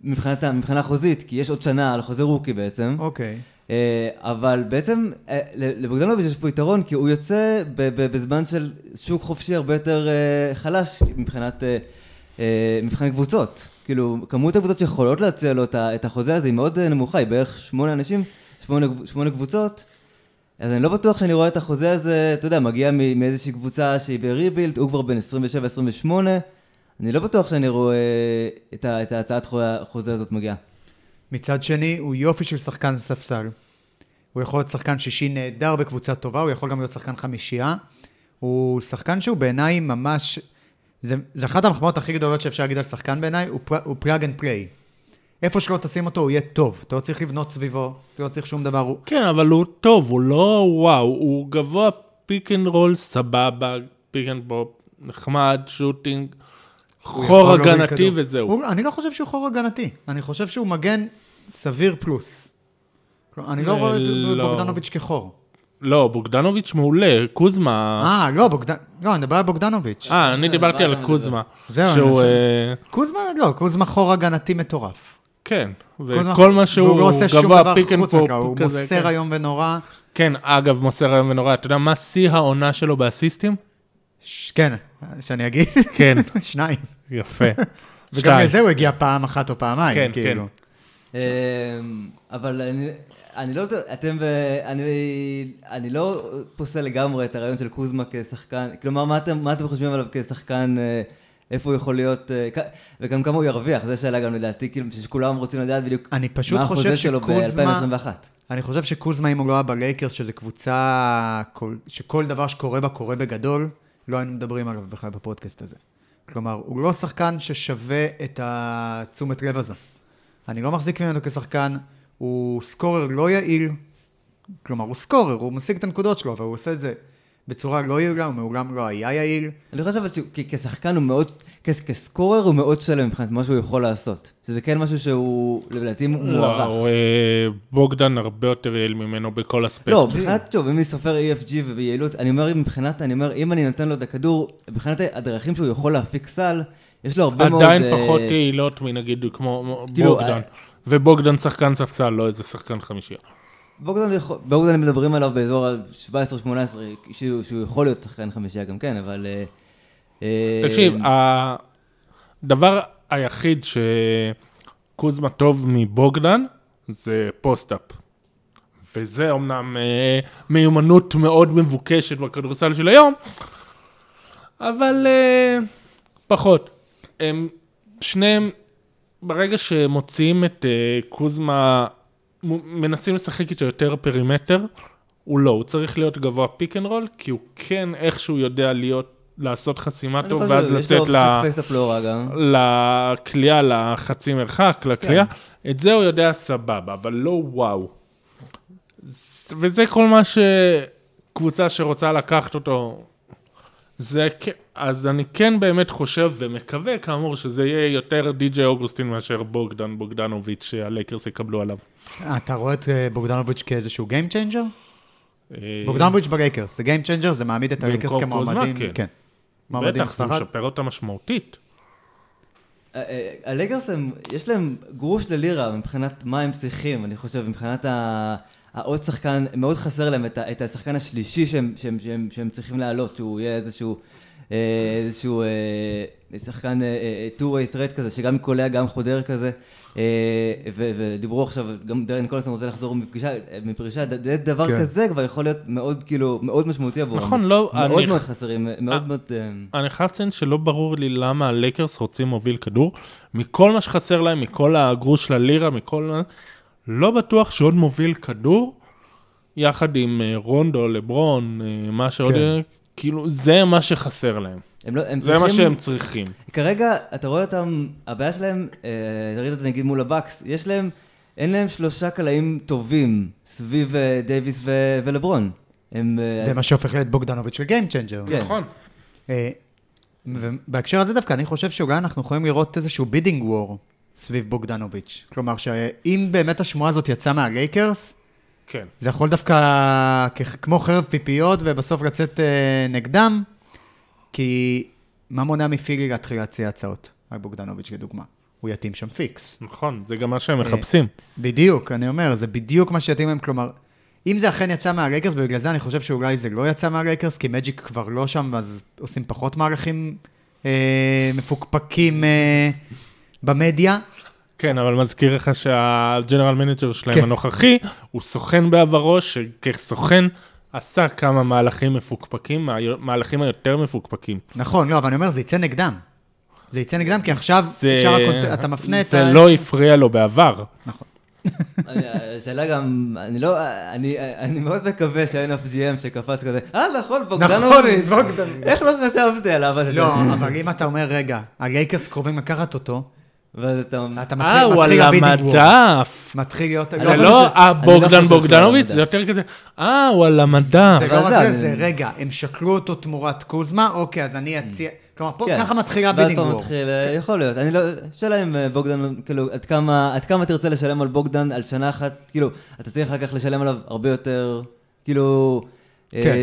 מבחינה חוזית, כי יש עוד שנה על חוזה רוקי בעצם. אוקיי. אה, אבל בעצם אה, לבוגדנוביץ' יש פה יתרון, כי הוא יוצא בזמן של שוק חופשי הרבה יותר אה, חלש מבחינת, אה, אה, מבחינת קבוצות. כאילו, כמות הקבוצות שיכולות להציע לו את החוזה הזה היא מאוד אה, נמוכה, היא בערך שמונה אנשים, שמונה, שמונה קבוצות. אז אני לא בטוח שאני רואה את החוזה הזה, אתה יודע, מגיע מאיזושהי קבוצה שהיא בריבילד, הוא כבר בן 27-28, אני לא בטוח שאני רואה את, ה- את ההצעת חוזה- החוזה הזאת מגיעה. מצד שני, הוא יופי של שחקן ספסל. הוא יכול להיות שחקן שישי נהדר בקבוצה טובה, הוא יכול גם להיות שחקן חמישייה. הוא שחקן שהוא בעיניי ממש... זה, זה אחת המחמאות הכי גדולות שאפשר להגיד על שחקן בעיניי, הוא plug and play. איפה שלא תשים אותו, הוא יהיה טוב. אתה לא צריך לבנות סביבו, אתה לא צריך שום דבר. הוא... כן, אבל הוא טוב, הוא לא וואו, הוא גבוה pick and roll, סבבה, pick and pop, נחמד, shooting, חור הגנתי כדור. וזהו. הוא, אני לא חושב שהוא חור הגנתי, אני חושב שהוא מגן סביר פלוס. אני לא אה, רואה את לא. בוגדנוביץ' כחור. לא, בוגדנוביץ' מעולה, קוזמה... אה, לא, בוגדן... לא, אני מדבר על בוגדנוביץ'. אה, אני דיברתי מה אתה על? קוזמה. זהו, שהוא... אני אה, קוזמה, לא, קוזמה חור הגנתי מטורף. כן, וכל מה שהוא לא עושה שום גבוה דבר פיק אנד חוץ פופ מכך, הוא כזה. מוסר כן. איום ונורא. כן, אגב, מוסר היום ונורא. אתה יודע מה שיא העונה שלו באסיסטים? ש- כן, שאני אגיד? כן, שניים. יפה. וגם. לזה הוא הגיע פעם אחת או פעמיים, כן, כאילו. אמ, אבל אני, אני לא אתם ו... אני, אני לא פוסל לגמרי את הרעיון של קוזמה כשחקן, כלומר, מה אתם, מה אתם חושבים עליו כשחקן, אה, איפה הוא יכול להיות, אה, וגם כמה הוא ירוויח, זו שאלה גם לדעתי, כאילו, שכולם רוצים לדעת בדיוק מה החוזה שלו שקוזמה... ב-2021. אני חושב שקוזמה, אם הוא לא היה בלייקרס, שזו קבוצה כל- שכל דבר שקורה בה קורה בגדול, לא היינו מדברים עליו בכלל בפודקאסט הזה. כלומר, הוא לא שחקן ששווה את התשומת לב הזו. אני לא מחזיק ממנו כשחקן, הוא סקורר לא יעיל, כלומר, הוא סקורר, הוא משיג את הנקודות שלו, אבל הוא עושה את זה בצורה לא יעילה, הוא מעולם לא היה יעיל. אני חושב שכשחקן הוא מאוד, כסקורר הוא מאוד שלם מבחינת מה שהוא יכול לעשות. שזה כן משהו שהוא, לדעתי, מוערך. לא, בוגדן הרבה יותר יעיל ממנו בכל אספקט. לא, מבחינת, שוב, אם אני סופר EFG וביעילות, אני אומר, מבחינת, אני אומר, אם אני נותן לו את הכדור, מבחינת הדרכים שהוא יכול להפיק סל, יש לו הרבה מאוד... עדיין אה, פחות יעילות מנגיד כמו כאילו, בוגדן. אה, ובוגדן שחקן ספסל, לא איזה שחקן חמישייה. בוגדן, בוגדן מדברים עליו באזור ה-17-18, שהוא, שהוא יכול להיות שחקן חמישייה גם כן, אבל... אה, אה, תקשיב, הדבר היחיד שקוזמה טוב מבוגדן זה post-up. וזה אומנם אה, מיומנות מאוד מבוקשת בכדורסל של היום, אבל אה, פחות. הם שניהם, ברגע שמוציאים את uh, קוזמה, מנסים לשחק איתו יותר perimeter, הוא לא, הוא צריך להיות גבוה pick and roll, כי הוא כן איכשהו יודע להיות, לעשות חסימה טוב, ואז לצאת. לקליעה, לחצי מרחק, לקליעה, את זה הוא יודע סבבה, אבל לא וואו. וזה כל מה שקבוצה שרוצה לקחת אותו, זה כן, אז אני כן באמת חושב ומקווה, כאמור, שזה יהיה יותר די.ג'יי אוגוסטין מאשר בוגדן בוגדנוביץ' שהלייקרס יקבלו עליו. אתה רואה את אה, בוגדנוביץ' כאיזשהו Game Changer? אה, בוגדנוביץ' בלייקרס, זה Game Changer, זה מעמיד את הלייקרס כמועמדים. כן. כן. בטח, זה. משפר אותה משמעותית. אה, אה, הם, יש להם גרוש ללירה מבחינת מה הם צריכים, אני חושב, מבחינת ה- העוד שחקן, מאוד חסר להם את, את השחקן השלישי שהם, שהם, שהם, שהם צריכים להעלות, שהוא יהיה איזשהו, אה, איזשהו אה, שחקן אה, אה, two-way threat כזה, שגם קולע, גם חודר כזה. אה, ו- ודיברו עכשיו, גם דרן קולסון רוצה לחזור מפגישה, מפרישה, ד- דבר כן. כזה כבר יכול להיות מאוד, כאילו, מאוד משמעותי עבורם. נכון, לא, מאוד אני- מאוד חסרים, מאוד מאוד... אה, אני חייב לציין שלא ברור לי למה הלייקרס רוצים מוביל כדור. מכל מה שחסר להם, מכל הגרוש ללירה, מכל... מה- לא בטוח שעוד מוביל כדור, יחד עם אה, רונדו, לברון, אה, מה שעוד... כן. כאילו, זה מה שחסר להם. הם לא, הם זה מה צריכים- שהם צריכים. כרגע, אתה רואה אותם, הבעיה שלהם, אה, ראית את נגיד מול הבאקס, יש להם, אין להם שלושה קלעים טובים סביב אה, דייוויס ו- ולברון. הם... אה, זה מה שהופך להיות בוגדנוביץ' Game Changer. כן. נכון. אה, ובהקשר הזה דווקא, אני חושב שאולי אנחנו יכולים לראות איזשהו bidding war סביב בוגדנוביץ'. כלומר, שאם באמת השמועה הזאת יצאה מהלייקרס, כן. זה יכול דווקא כ- כמו חרב פיפיות ובסוף לצאת אה, נגדם, כי מה מונע מפילי להתחיל להציע הצעות? על בוגדנוביץ' לדוגמה. הוא יתאים שם פיקס. נכון, זה גם מה שהם אה, מחפשים. בדיוק, אני אומר, זה בדיוק מה שיתאים להם, כלומר, אם זה אכן יצא מהלייקרס, ובגלל זה אני חושב שאולי זה לא יצא מהלייקרס, כי מג'יק כבר לא שם, אז עושים פחות מערכים אה, מפוקפקים אה, במדיה. כן, אבל מזכיר לך שה general manager שלהם כן. הנוכחי, הוא סוכן בעברו, שכסוכן עשה כמה מהלכים מפוקפקים, מהלכים היותר מפוקפקים. נכון, לא, אבל אני אומר, זה יצא נגדם. זה יצא נגדם, כי עכשיו זה- שאר הקונט... אתה מפנה את זה לא הפריע לו בעבר. אני- השאלה גם, אני לא, אני, אני מאוד מקווה שה-NFGM שקפץ כזה, אה נכון, בוגדנוביץ', נכון, בוגדנוביץ'. איך לא חשבתי עליו? לא, אבל אם אתה אומר, רגע, הלייקרס קרובים לקחת אותו, ואז אתה... אתה אה, מתחיל הוא על. המדף. מתחיל להיות... זה חושב לא, ש- אה, לא בוגדנוביץ'. זה יותר כזה, אה, הוא על המדף. זה לא רק זה, זה, רגע, הם שקלו אותו תמורת קוזמה, אוקיי, אז אני אציע... כלומר, פה כן. ככה מתחילה ואז bidding כבר war. מתחיל, אה, יכול להיות. אני לא, שאלה אם אה, בוגדן, כאילו, עד כמה, עד כמה תרצה לשלם על בוגדן על שנה אחת, כאילו, אתה צריך אחר כך לשלם עליו הרבה יותר, כאילו... כן.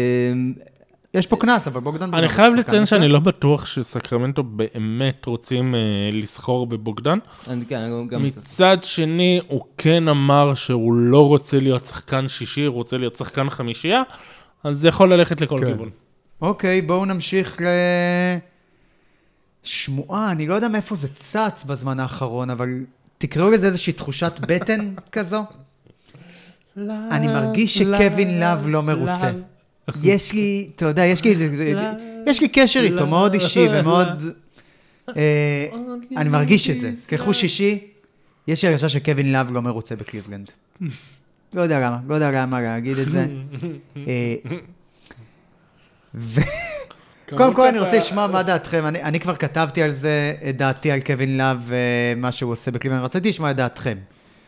יש פה קנס, אבל בוגדן... אני חייב לציין. שאני לא בטוח שסקרמנטו באמת רוצים אה, לסחור בבוגדן. אני, כן, אני גם... מצד שני, הוא כן אמר שהוא לא רוצה להיות שחקן שישי, הוא רוצה להיות שחקן חמישייה, אז זה יכול ללכת לכל כן. כיוון. אוקיי, בואו נמשיך ל... שמועה, אני לא יודע מאיפה זה צץ בזמן האחרון, אבל תקראו לזה איזושהי תחושת בטן כזו. אני מרגיש שקווין לאב לא מרוצה. יש לי, אתה יודע, יש לי איזה... יש לי קשר איתו, מאוד אישי ומאוד... אה, אני מרגיש את זה. כחוש אישי, יש לי הרגשה שקווין לאב לא מרוצה בקליבלנד. לא יודע למה, לא יודע למה להגיד את זה. אה, קודם כל אני רוצה לשמוע מה דעתכם, אני, אני כבר כתבתי על זה את דעתי על קווין לאב ומה שהוא עושה בקליבלנד, רציתי לשמוע את דעתכם.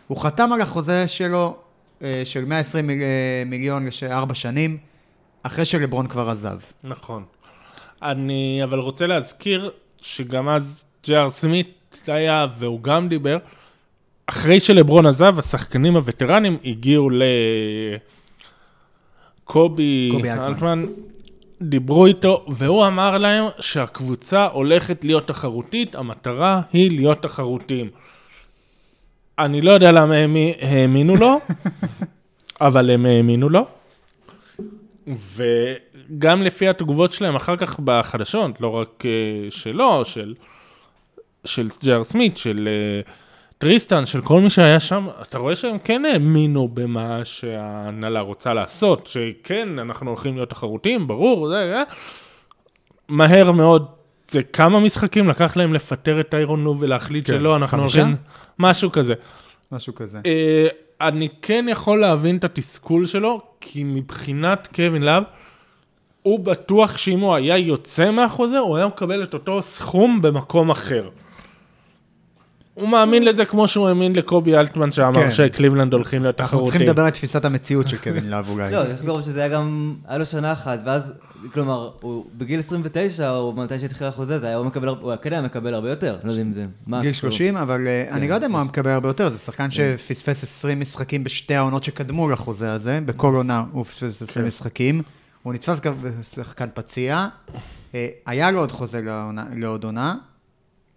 הוא חתם על החוזה שלו אה, של 120 מיל, אה, מיליון לארבע שנים, אחרי שלברון כבר עזב. נכון. אני אבל רוצה להזכיר שגם אז ג'י.אר סמית היה, והוא גם דיבר, אחרי שלברון עזב, השחקנים הווטרנים הגיעו לקובי קובי אלטמן. אלטמן, דיברו איתו, והוא אמר להם שהקבוצה הולכת להיות תחרותית, המטרה היא להיות תחרותיים. אני לא יודע למה הם האמינו לו, אבל הם האמינו לו. וגם לפי התגובות שלהם אחר כך בחדשות, לא רק uh, שלו, של, של ג'ר סמית, של uh, טריסטן, של כל מי שהיה שם, אתה רואה שהם כן האמינו במה שההנהלה רוצה לעשות, שכן, אנחנו הולכים להיות תחרותיים, ברור, זה, זה. מהר מאוד זה כמה משחקים לקח להם לפטר את טיירון לו ולהחליט כן, שלא, אנחנו חמישה? הולכים... משהו כזה. משהו כזה. אה, אני כן יכול להבין את התסכול שלו, כי מבחינת קווין לאב, הוא בטוח שאם הוא היה יוצא מהחוזה, הוא היה מקבל את אותו סכום במקום אחר. הוא מאמין לזה כמו שהוא האמין לקובי אלטמן שאמר כן. שקליבלנד הולכים להיות אנחנו תחרותיים. צריכים לדבר על תפיסת המציאות של קווין לאב אולי. לא, צריך לזכור שזה היה גם, היה לו שנה אחת, ואז, כלומר, הוא בגיל 29, או מתי שהתחיל החוזה, זה היה, הוא מקבל, הוא כן היה מקבל הרבה יותר, לא יודע אם זה... מה, גיל כאילו. 30, אבל אה, אני כן. לא יודע אם הוא מקבל הרבה יותר, זה שחקן שפספס 20 משחקים בשתי העונות שקדמו לחוזה הזה, בכל עונה הוא פספס 20 כן. משחקים, הוא נתפס גם בשחקן פציע, אה, היה לו עוד חוזה לעוד עונה,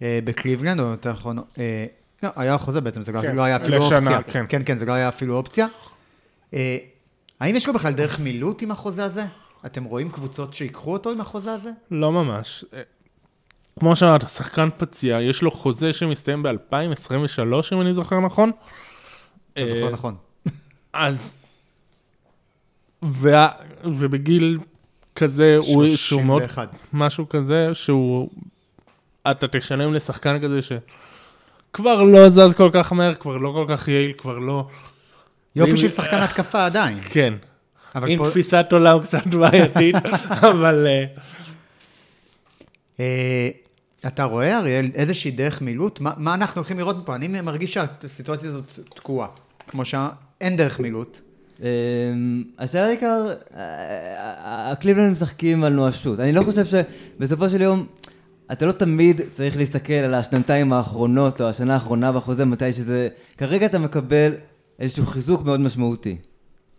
בקליבלנד, או יותר נכון, אה, לא, היה חוזה בעצם, זה לא- כן, לא היה אפילו לשנה, אופציה. כן. כן, כן, זה לא היה אפילו אופציה. אה, האם יש לו בכלל דרך מילוט עם החוזה הזה? אתם רואים קבוצות שיקחו אותו עם החוזה הזה? לא ממש. אה, כמו שאמרת, שחקן פציע, יש לו חוזה שמסתיים ב-2023, אם אני זוכר נכון. אתה זוכר אה, נכון. אז... וה... ובגיל כזה, הוא, שהוא מאוד... 31. משהו כזה, שהוא... אתה תשלם לשחקן כזה שכבר לא זז כל כך מהר, כבר לא כל כך יעיל, כבר לא... יופי של שחקן התקפה עדיין. כן. עם פה- תפיסת עולם קצת בעייתית, אבל... אה, אה, אתה רואה, אריאל, איזושהי דרך מילוט? מה, מה אנחנו הולכים לראות פה? אני מרגיש שהסיטואציה הזאת תקועה. כמו שאין דרך מילוט. אמ, השאלה העיקר, אה, הקליבלנד משחקים על נואשות. אני לא חושב שבסופו של יום, אתה לא תמיד צריך להסתכל על השנתיים האחרונות או השנה האחרונה בחוזה, מתי שזה... כרגע אתה מקבל איזשהו חיזוק מאוד משמעותי.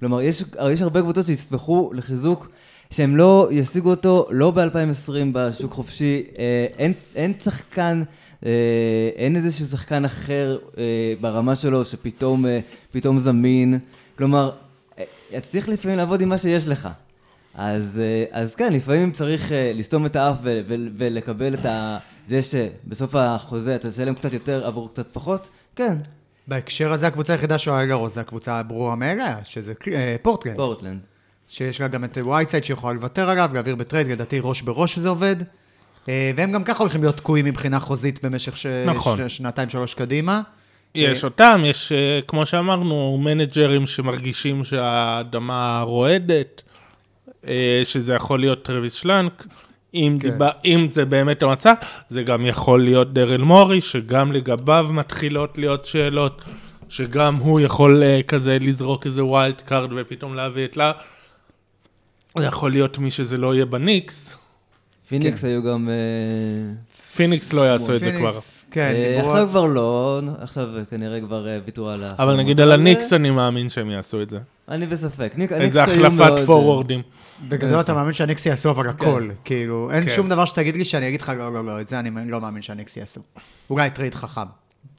כלומר, יש, יש הרבה קבוצות שיסמכו לחיזוק שהם לא ישיגו אותו לא ב-2020 בשוק חופשי, אה, אין, אין שחקן, אה, אין איזשהו שחקן אחר אה, ברמה שלו שפתאום אה, זמין. כלומר, אה, צריך לפעמים לעבוד עם מה שיש לך. אז, אה, אז כן, לפעמים צריך אה, לסתום את האף ו- ו- ולקבל את ה... זה שבסוף החוזה אתה תשלם קצת יותר עבור קצת פחות, כן, בהקשר הזה, הקבוצה היחידה של הרגרוס זה הקבוצה הברורה מאליה, שזה אה, פורטלנד. פורטלנד. שיש לה גם את וייטסייד שיכולה לוותר עליו, להעביר בטרייד, לדעתי ראש בראש זה עובד. והם גם ככה הולכים להיות תקועים מבחינה חוזית במשך ש... נכון. ש... שנתיים, שלוש קדימה. יש אותם, יש, כמו שאמרנו, מנג'רים שמרגישים שהאדמה רועדת, שזה יכול להיות טרוויס שלנק. אם, כן. דיבה, אם זה באמת המצב, זה גם יכול להיות דרל מורי, שגם לגביו מתחילות להיות שאלות, שגם הוא יכול uh, כזה לזרוק איזה wild card ופתאום להביא את לאב. זה יכול להיות מי שזה לא יהיה בניקס. פיניקס כן. היו גם... אה, פיניקס לא יעשו את זה כבר. פיניקס, כן, אה, דיברו עכשיו כבר לא, עכשיו כנראה כבר אה, ויתרו על ה... אבל נגיד על הניקס אני מאמין שהם יעשו את זה. אני בספק. ניק- איזה החלפת מאוד, אה, פורוורדים. בגדול אתה מאמין שהניקס יעשו אבל הכל, כאילו, אין כן. שום דבר שתגיד לי שאני אגיד לך לא, לא, לא, את זה אני לא מאמין שהניקס יעשו. אולי טרייד חכם.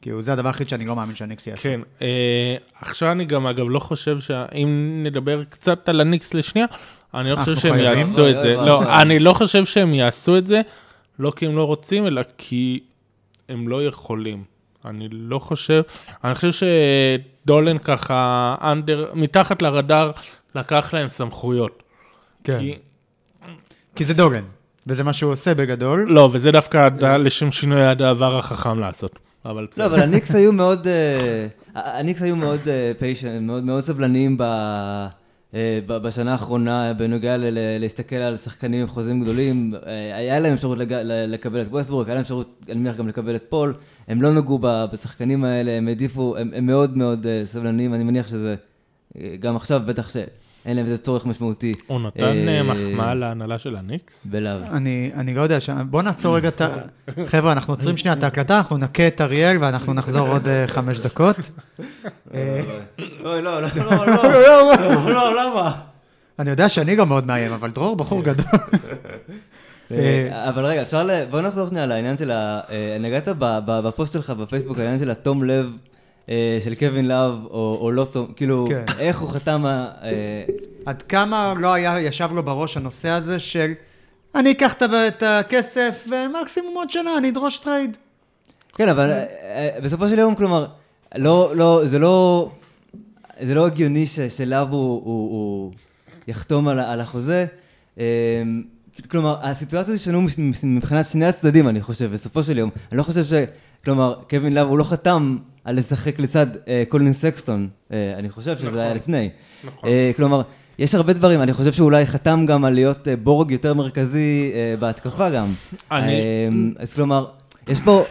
כאילו, זה הדבר היחיד שאני לא מאמין שהניקס יעשו. כן, אה, עכשיו אני גם אגב לא חושב שאם נדבר קצת על הניקס לשנייה, אני לא חושב שהם? יעשו את לא, זה. לא, לא, לא. אני לא חושב שהם יעשו את זה, לא כי הם לא רוצים, אלא כי הם לא יכולים. אני לא חושב, אני חושב שדולן ככה, אנדר, מתחת לרדאר, לקח להם סמכויות. כן. כי, כי זה דוגן, וזה מה שהוא עושה בגדול. לא, וזה דווקא לשם שינוי הדבר החכם לעשות. אבל לא, בסדר. אבל הניקס היו מאוד, אה, הניקס היו מאוד patient, מאוד מאוד סבלניים ב- אה, בשנה האחרונה בנוגע ל- ל- להסתכל על שחקנים עם חוזים גדולים. אה, היה להם אפשרות לג- לקבל את ווסטברוק, היה להם אפשרות, אני מניח, גם לקבל את פול. הם לא נגעו ב- בשחקנים האלה, הם העדיפו, הם הם מאוד מאוד אה, סבלניים, אני מניח שזה, אה, גם עכשיו בטח שאין להם איזה צורך משמעותי. הוא נתן אה, אה, מחמאה להנהלה של הניקס? בלאו. אני, אני לא יודע, ש... בוא נעצור רגע את ה... חבר'ה, אנחנו עוצרים שנייה את ההקלטה, אנחנו נכה את אריאל ואנחנו נחזור עוד אה, חמש דקות. אוי, לא, לא, לא, לא, לא, למה? אני יודע שאני גם מאוד מאיים, אבל דרור בחור גדול. אה, אבל רגע, אפשר ל... בוא נחזור שנייה לעניין של ה... נגעת ב- ב- בפוסט שלך בפייסבוק, העניין של התום לב של קווין לאב, או או לא תום, כאילו, כן. איך הוא חתם... ה- אה, עד כמה לא היה, ישב לו בראש הנושא הזה של אני אקח את הכסף ומקסימום עוד שנה אני אדרוש טרייד. כן, אבל אה, אה, בסופו של יום, כלומר, לא, לא, זה לא... זה לא הגיוני ש- שלאב הוא, הוא, הוא יחתום על, על החוזה, אה, כלומר, הסיטואציה השתנו מבחינת שני הצדדים, אני חושב, בסופו של יום. אני לא חושב ש... כלומר, קווין לאב, הוא לא חתם על לשחק לצד אה, קולין סקסטון. אה, אני חושב שזה נכון. היה לפני. נכון. אה, כלומר, יש הרבה דברים, אני חושב שאולי חתם גם על להיות אה, בורג יותר מרכזי אה, בהתקפה גם. אני- אה, אז כלומר, יש פה,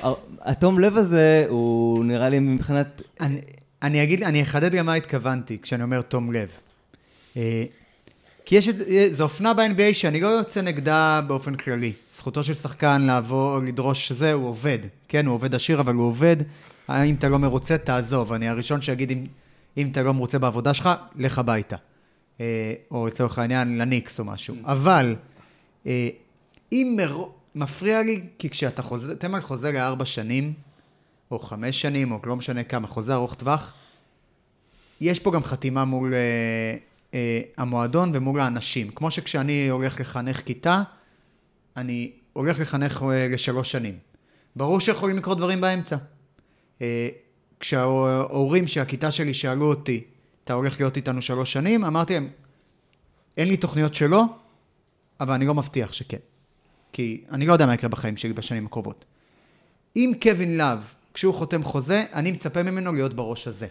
התום לב הזה, הוא נראה לי מבחינת... אני, אני אגיד, אני אחדד גם מה התכוונתי כשאני אומר תום לב. כי יש, את- אה, זו אופנה ב-NBA שאני לא יוצא נגדה באופן כללי. זכותו של שחקן לעבור, לדרוש שזה, הוא עובד. כן, הוא עובד עשיר, אבל הוא עובד. אם אתה לא מרוצה, תעזוב. אני הראשון שיגיד, אם, אם אתה לא מרוצה בעבודה שלך, לך הביתה. אה, או לצורך העניין, לניקס או משהו. אבל, אה, אם מר... מפריע לי, כי כשאתה חוזר, תמל חוזר לארבע שנים, או חמש שנים, או לא משנה כמה, חוזה ארוך טווח, יש פה גם חתימה מול אה, אה, המועדון ומול האנשים. כמו שכשאני הולך לחנך כיתה, אני הולך לחנך אה, לשלוש שנים. ברור שיכולים לקרות דברים באמצע. אה, כשההורים של הכיתה שלי שאלו אותי, אתה הולך להיות איתנו שלוש שנים? אמרתי להם, אין לי תוכניות שלא, אבל אני לא מבטיח שכן. כי אני לא יודע מה יקרה בחיים שלי בשנים הקרובות. אם קווין לאב, כשהוא חותם חוזה, אני מצפה ממנו להיות בראש הזה.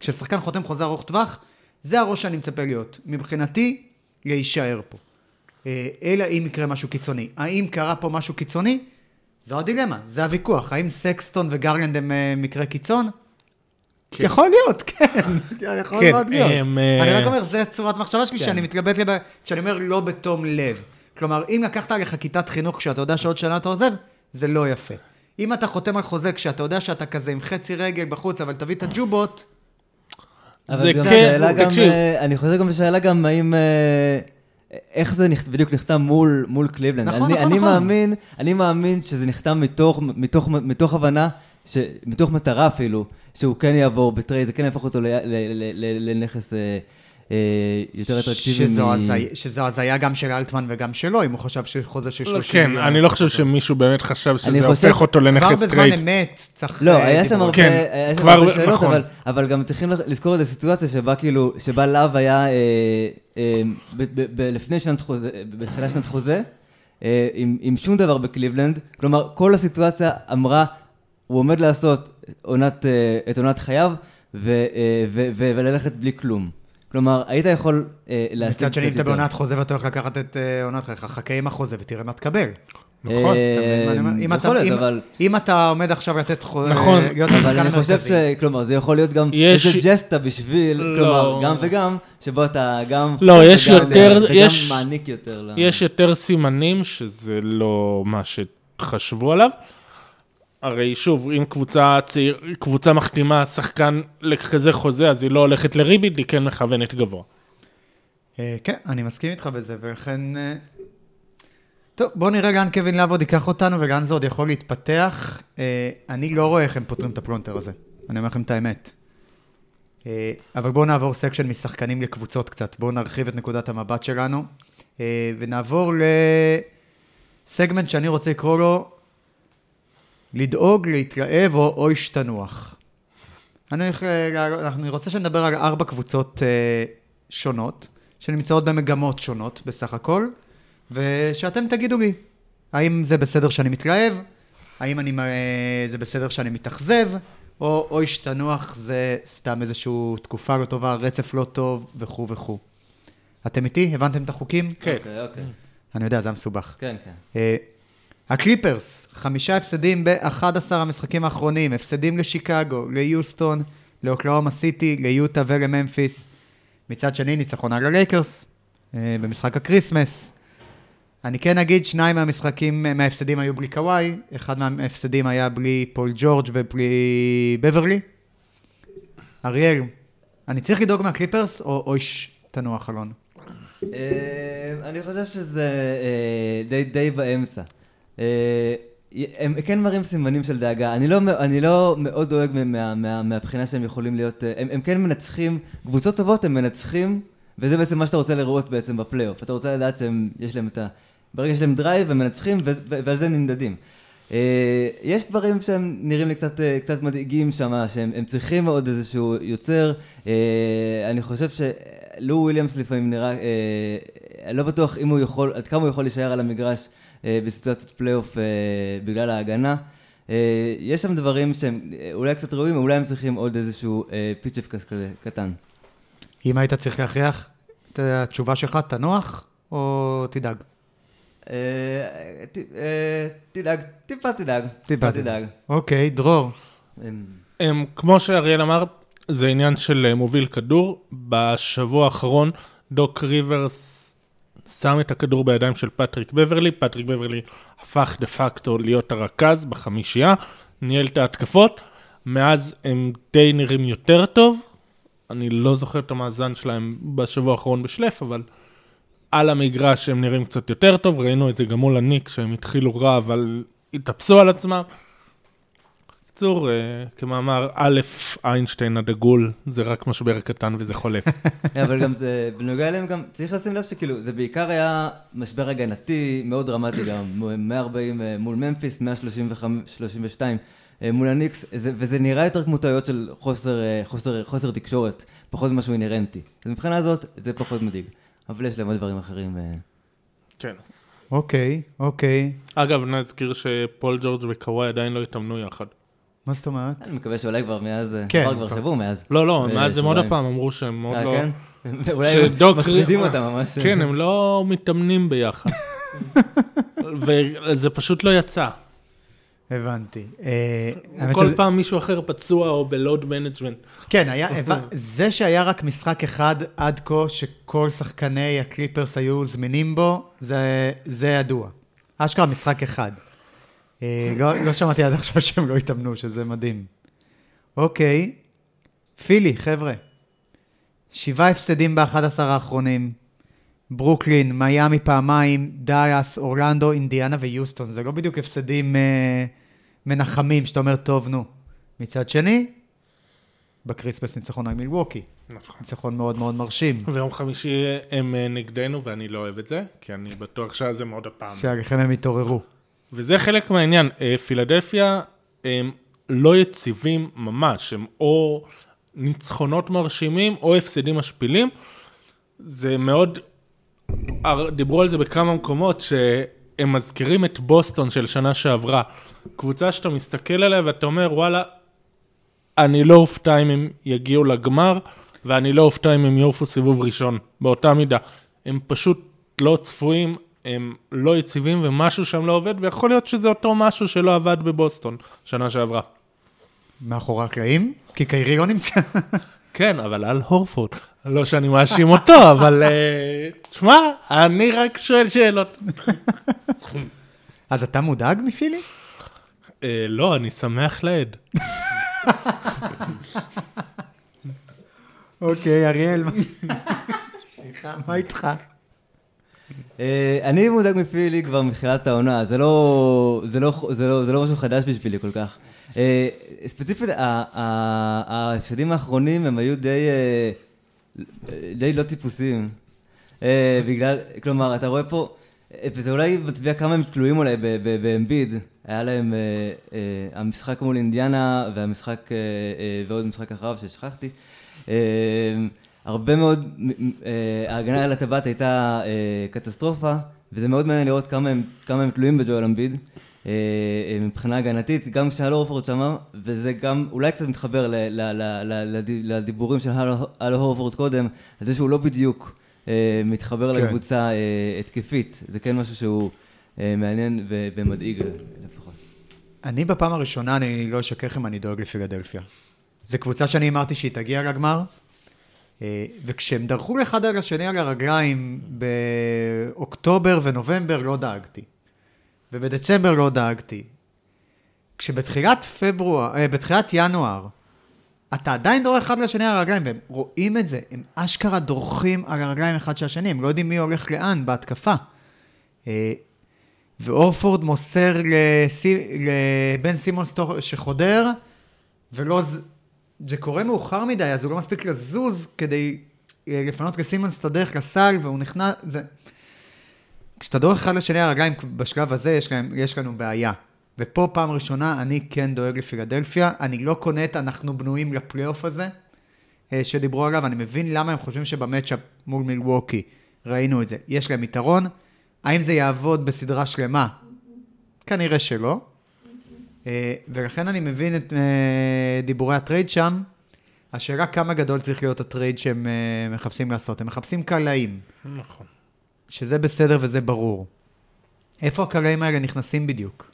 כששחקן חותם חוזה ארוך טווח, זה הראש שאני מצפה להיות. מבחינתי, להישאר פה. אה, אלא אם יקרה משהו קיצוני. האם קרה פה משהו קיצוני? זו הדילמה, זה הוויכוח. האם סקסטון וגרלנד הם אה, מקרה קיצון? כן. יכול להיות, כן, יכול כן, מאוד להיות. הם, אה, אני רק אומר, זה צורת מחשבה שלי, כן. שאני מתלבט לב... כשאני אומר לא בתום לב. כלומר, אם לקחת עליך כיתת חינוך כשאתה יודע שעוד שנה אתה עוזב, זה לא יפה. אם אתה חותם על חוזה כשאתה יודע שאתה כזה עם חצי רגל בחוץ, אבל תביא את הג'ובות, אבל זה כן, שאלה גם, תקשיב. אה, אני חושב גם בשאלה גם האם... אה, איך זה נכ... בדיוק נחתם מול, מול קליבלנד. נכון, אני, נכון, אני נכון. מאמין, אני מאמין שזה נחתם מתוך, מתוך, מתוך הבנה, ש... מתוך מטרה אפילו, שהוא כן יעבור בטרייד, זה כן יהפוך אותו ל... ל... ל... ל... אה, יותר אטרקטיבי. שזו מ- שזו הזיה גם של אלטמן וגם שלו, אם הוא חשב שחוזה של 30 כן, מיליון. אני לא חושב שמישהו באמת חשב שזה הופך אותו כבר לנכס בזמן טרייד. אמת צריך... לא, אה, היה שם. הרבה, כן, כבר- הרבה שאלות, נכון. אבל, אבל גם צריכים לזכור את הסיטואציה שבה כאילו, שבה להב היה אה, לפני שנת חוזה, בתחילת שנת חוזה, עם, שום דבר בקליבלנד, כלומר, כל הסיטואציה אמרה, הוא עומד לעשות עונת, את עונת חייו, וללכת בלי כלום. כלומר, היית יכול אה, להשיג מצד שני, אם קצת אתה יותר. בעונת חוזה ואתה הולך לקחת את אה, עונת חייך, חכה עם החוזה ותראה מה תקבל. נכון. יכול להיות, אם- אבל... אם אתה עומד עכשיו לתת חוזה, נכון. להיות אבל אני חושב. ש... כלומר, זה יכול להיות גם יש- איזה ג'סטה בשביל, לא. כלומר, גם וגם, שבו אתה גם... לא, יש יותר- וגם יש- מעניק יותר. יש יותר סימנים שזה לא מה שחשבו עליו. הרי שוב, אם קבוצה צעיר, קבוצה מחתימה שחקן לכזה חוזה, אז היא לא הולכת לריביד, היא כן מכוונת גבוה. אה, כן, אני מסכים איתך בזה, ולכן... אה, טוב, בוא נראה לאן קווין לאב עוד ייקח אותנו ולאן זה עוד יכול להתפתח. אה, אני לא רואה איך הם פותרים את הפלונטר הזה, אני אומר לכם את האמת. אה, אבל בואו נעבור section משחקנים לקבוצות קצת. בואו נרחיב את נקודת המבט שלנו, אה, ונעבור לסגמנט שאני רוצה לקרוא לו לדאוג, להתלהב או אוי שתנוח. אני, אה, אני רוצה שנדבר על ארבע קבוצות אה, שונות, שנמצאות במגמות שונות בסך הכל, ושאתם תגידו לי, האם זה בסדר שאני מתלהב, האם אני, אה, זה בסדר שאני מתאכזב, או אוי שתנוח זה סתם איזושהי תקופה לא טובה, רצף לא טוב וכו' וכו'. אתם איתי? הבנתם את החוקים? כן. אוקיי, אוקיי. אני יודע, זה המסובך. כן, כן. הקליפרס, חמישה הפסדים ב-11 המשחקים האחרונים, הפסדים לשיקגו, ליוסטון, לאוקלהומה סיטי, ליוטה ולממפיס. מצד שני, ניצחון על הלייקרס, אה, במשחק ה Christmas. אני כן אגיד, שניים מהמשחקים, מההפסדים היו בלי קוואי, אחד מההפסדים היה בלי פול ג'ורג' ובלי בברלי. אריאל, אני צריך לדאוג מהקליפרס, או אויש, תנוח אלון? אה, אני חושב שזה אה, די באמצע. אה, הם כן מראים סימנים של דאגה. אני לא, אני לא מאוד דואג מה- מה- מהבחינה שהם יכולים להיות... אה, הם, הם כן מנצחים, קבוצות טובות הם מנצחים, וזה בעצם מה שאתה רוצה לראות בעצם בפלייאוף. אתה רוצה לדעת שיש להם את ה... ברגע שיש להם drive הם מנצחים, ו- ועל זה הם נמדדים. אה, יש דברים שהם נראים לי קצת, קצת מדאיגים שם, שהם הם צריכים עוד איזשהו יוצר. אני חושב ש... לו וויליאמס לפעמים נראה, אה, לא בטוח אם הוא יכול, עד כמה הוא יכול להישאר על המגרש בסיטואציות פלייאוף אה, בגלל ההגנה. אה, יש שם דברים שהם אה, אולי קצת רעועים, אולי הם צריכים עוד איזשהו אה, פיצ'פקס כזה קטן. אם היית צריך להכריח את התשובה שלך, תנוח או תדאג? אה, אה, תדאג, טיפה תדאג. טיפה תדאג. אוקיי, דרור. אמ, הם, כמו שאריאל אמר, זה עניין של אה, מוביל כדור. בשבוע האחרון דוק ריברס שם את הכדור בידיים של פטריק בברלי. פטריק בברלי הפך דה פקטו להיות הרכז בחמישייה, ניהל את ההתקפות. מאז הם די נראים יותר טוב. אני לא זוכר את המאזן שלהם בשבוע האחרון בשלף, אבל על המגרש הם נראים קצת יותר טוב. ראינו את זה גם מול הניקס, שהם התחילו רע, אבל התאפסו על עצמם. בקיצור, אה, כמאמר א', איינשטיין הדגול, זה רק משבר קטן וזה חולף. אבל גם זה, בנוגע אליהם גם, צריך לשים לב שכאילו, זה בעיקר היה משבר הגנתי מאוד דרמטי גם, 140 אה, מול ממפיס, 132 אה, מול הניקס, זה, וזה נראה יותר כמו טעויות של חוסר, אה, חוסר, חוסר תקשורת, פחות משהו אינהרנטי. אז מבחינה הזאת, זה פחות מדאיג. אבל יש להם עוד דברים אחרים. אה. כן. אוקיי, אוקיי. אגב, נזכיר שפול ג'ורג' וקוואי עדיין לא התאמנו יחד. מה זאת אומרת? אני מקווה שאולי כבר מאז, אה, כן, עבר כבר כבר. שבוע מאז. לא, לא, אה, מאז הם עוד. הפעם אמרו שהם עוד אה, לא... כן? אולי הם שדוק מפרידים רי- אותם ממש. כן, הם לא מתאמנים ביחד. וזה פשוט לא יצא. הבנתי. אה, כל פעם מישהו אחר פצוע או ב load management. כן, זה שהיה רק משחק אחד עד כה שכל שחקני הקליפרס היו זמינים בו, זה, זה ידוע. אשכרה משחק אחד. אה, לא, לא שמעתי עד עכשיו שהם לא התאמנו, שזה מדהים. אוקיי, פילי, חבר'ה. שבעה הפסדים ב-11 האחרונים. ברוקלין, מיאמי פעמיים, דאלאס, אורלנדו, אינדיאנה ויוסטון. זה לא בדיוק הפסדים אה, מנחמים, שאתה אומר, טוב, נו. מצד שני, בקריספס ניצחון על מילווקי. נכון. ניצחון מאוד מאוד מרשים. ויום חמישי הם אה, נגדנו, ואני לא אוהב את זה, כי אני בטוח שאז הם עוד הפעם. שעליכם הם התעוררו. וזה חלק מהעניין. אה, פילדלפיה הם לא יציבים ממש, הם או ניצחונות מרשימים או הפסדים משפילים. זה מאוד, דיברו על זה בכמה מקומות, שהם מזכירים את בוסטון של שנה שעברה. קבוצה שאתה מסתכל עליה ואתה אומר, וואלה, אני לא אופתע אם הם יגיעו לגמר, ואני לא אופתע אם הם יעופו סיבוב ראשון, באותה מידה. הם פשוט לא צפויים, הם לא יציבים, ומשהו שם לא עובד, ויכול להיות שזה אותו משהו שלא עבד בבוסטון שנה שעברה. מאחורי הקלעים? כי קיירי לא נמצא. כן, אבל על הורפורד. לא שאני מאשים אותו, אבל... אה, תשמע, אני רק שואל שאלות. אז אתה מודאג מפילי? אה, לא, אני שמח לעד. אוקיי, אריאל. סליחה, מה איתך? אה, אני מודאג מפילי כבר מתחילת העונה, זה לא, זה לא, זה לא, זה לא משהו חדש בשבילי כל כך. אה, ספציפית, ההפסדים האחרונים הם היו די, אה, די לא טיפוסיים. בגלל, כלומר, אתה רואה פה, וזה אולי מצביע כמה הם תלויים אולי באמביד. היה להם המשחק מול אינדיאנה והמשחק, ועוד משחק אחריו ששכחתי. הרבה מאוד, אה, ההגנה על הטבעת הייתה אה, קטסטרופה, וזה מאוד מעניין לראות כמה הם, כמה הם תלויים בג'ואל אמביד. אה, מבחינה הגנתית, גם כשהל הורפורד שמה, וזה גם אולי קצת מתחבר ל- ל- ל- ל- לד- לדיבורים של הל- הורפורד קודם, על זה שהוא לא בדיוק מתחבר כן. לקבוצה התקפית. זה כן משהו שהוא מעניין ו- ומדאיג לפחות. אני בפעם הראשונה, אני לא אשקר לכם, אני דואג לפילדלפיה. זו קבוצה שאני אמרתי שהיא תגיע לגמר, וכשהם דרכו אחד על השני על הרגליים באוקטובר ונובמבר לא דאגתי. ובדצמבר לא דאגתי. כשבתחילת פברואר, אה, בתחילת ינואר, אתה עדיין דורך אחד לשני על הרגליים, והם רואים את זה, הם אשכרה דורכים על הרגליים אחד של השני, הם לא יודעים מי הולך לאן בהתקפה. אה, ואורפורד מוסר לסי... לבן סימונס שחודר, ולא... זה קורה מאוחר מדי, אז הוא לא מספיק לזוז כדי אה, לפנות לסימונס את הדרך לסל, והוא נכנס... זה... כשאתה דורך אחד לשני הרגליים בשלב הזה, יש, להם, יש לנו בעיה. ופה פעם ראשונה אני כן דואג לפילדלפיה, אני לא קונה את אנחנו בנויים לפלייאוף הזה, אה, שדיברו עליו, אני מבין למה הם חושבים שבמצ'אפ מול מילווקי ראינו את זה. יש להם יתרון, האם זה יעבוד בסדרה שלמה? כנראה שלא. אה, ולכן אני מבין את אה, דיבורי הטרייד שם. השאלה כמה גדול צריך להיות הטרייד שהם אה, מחפשים לעשות. הם מחפשים קלעים, נכון. שזה בסדר וזה ברור. איפה הקלעים האלה נכנסים בדיוק?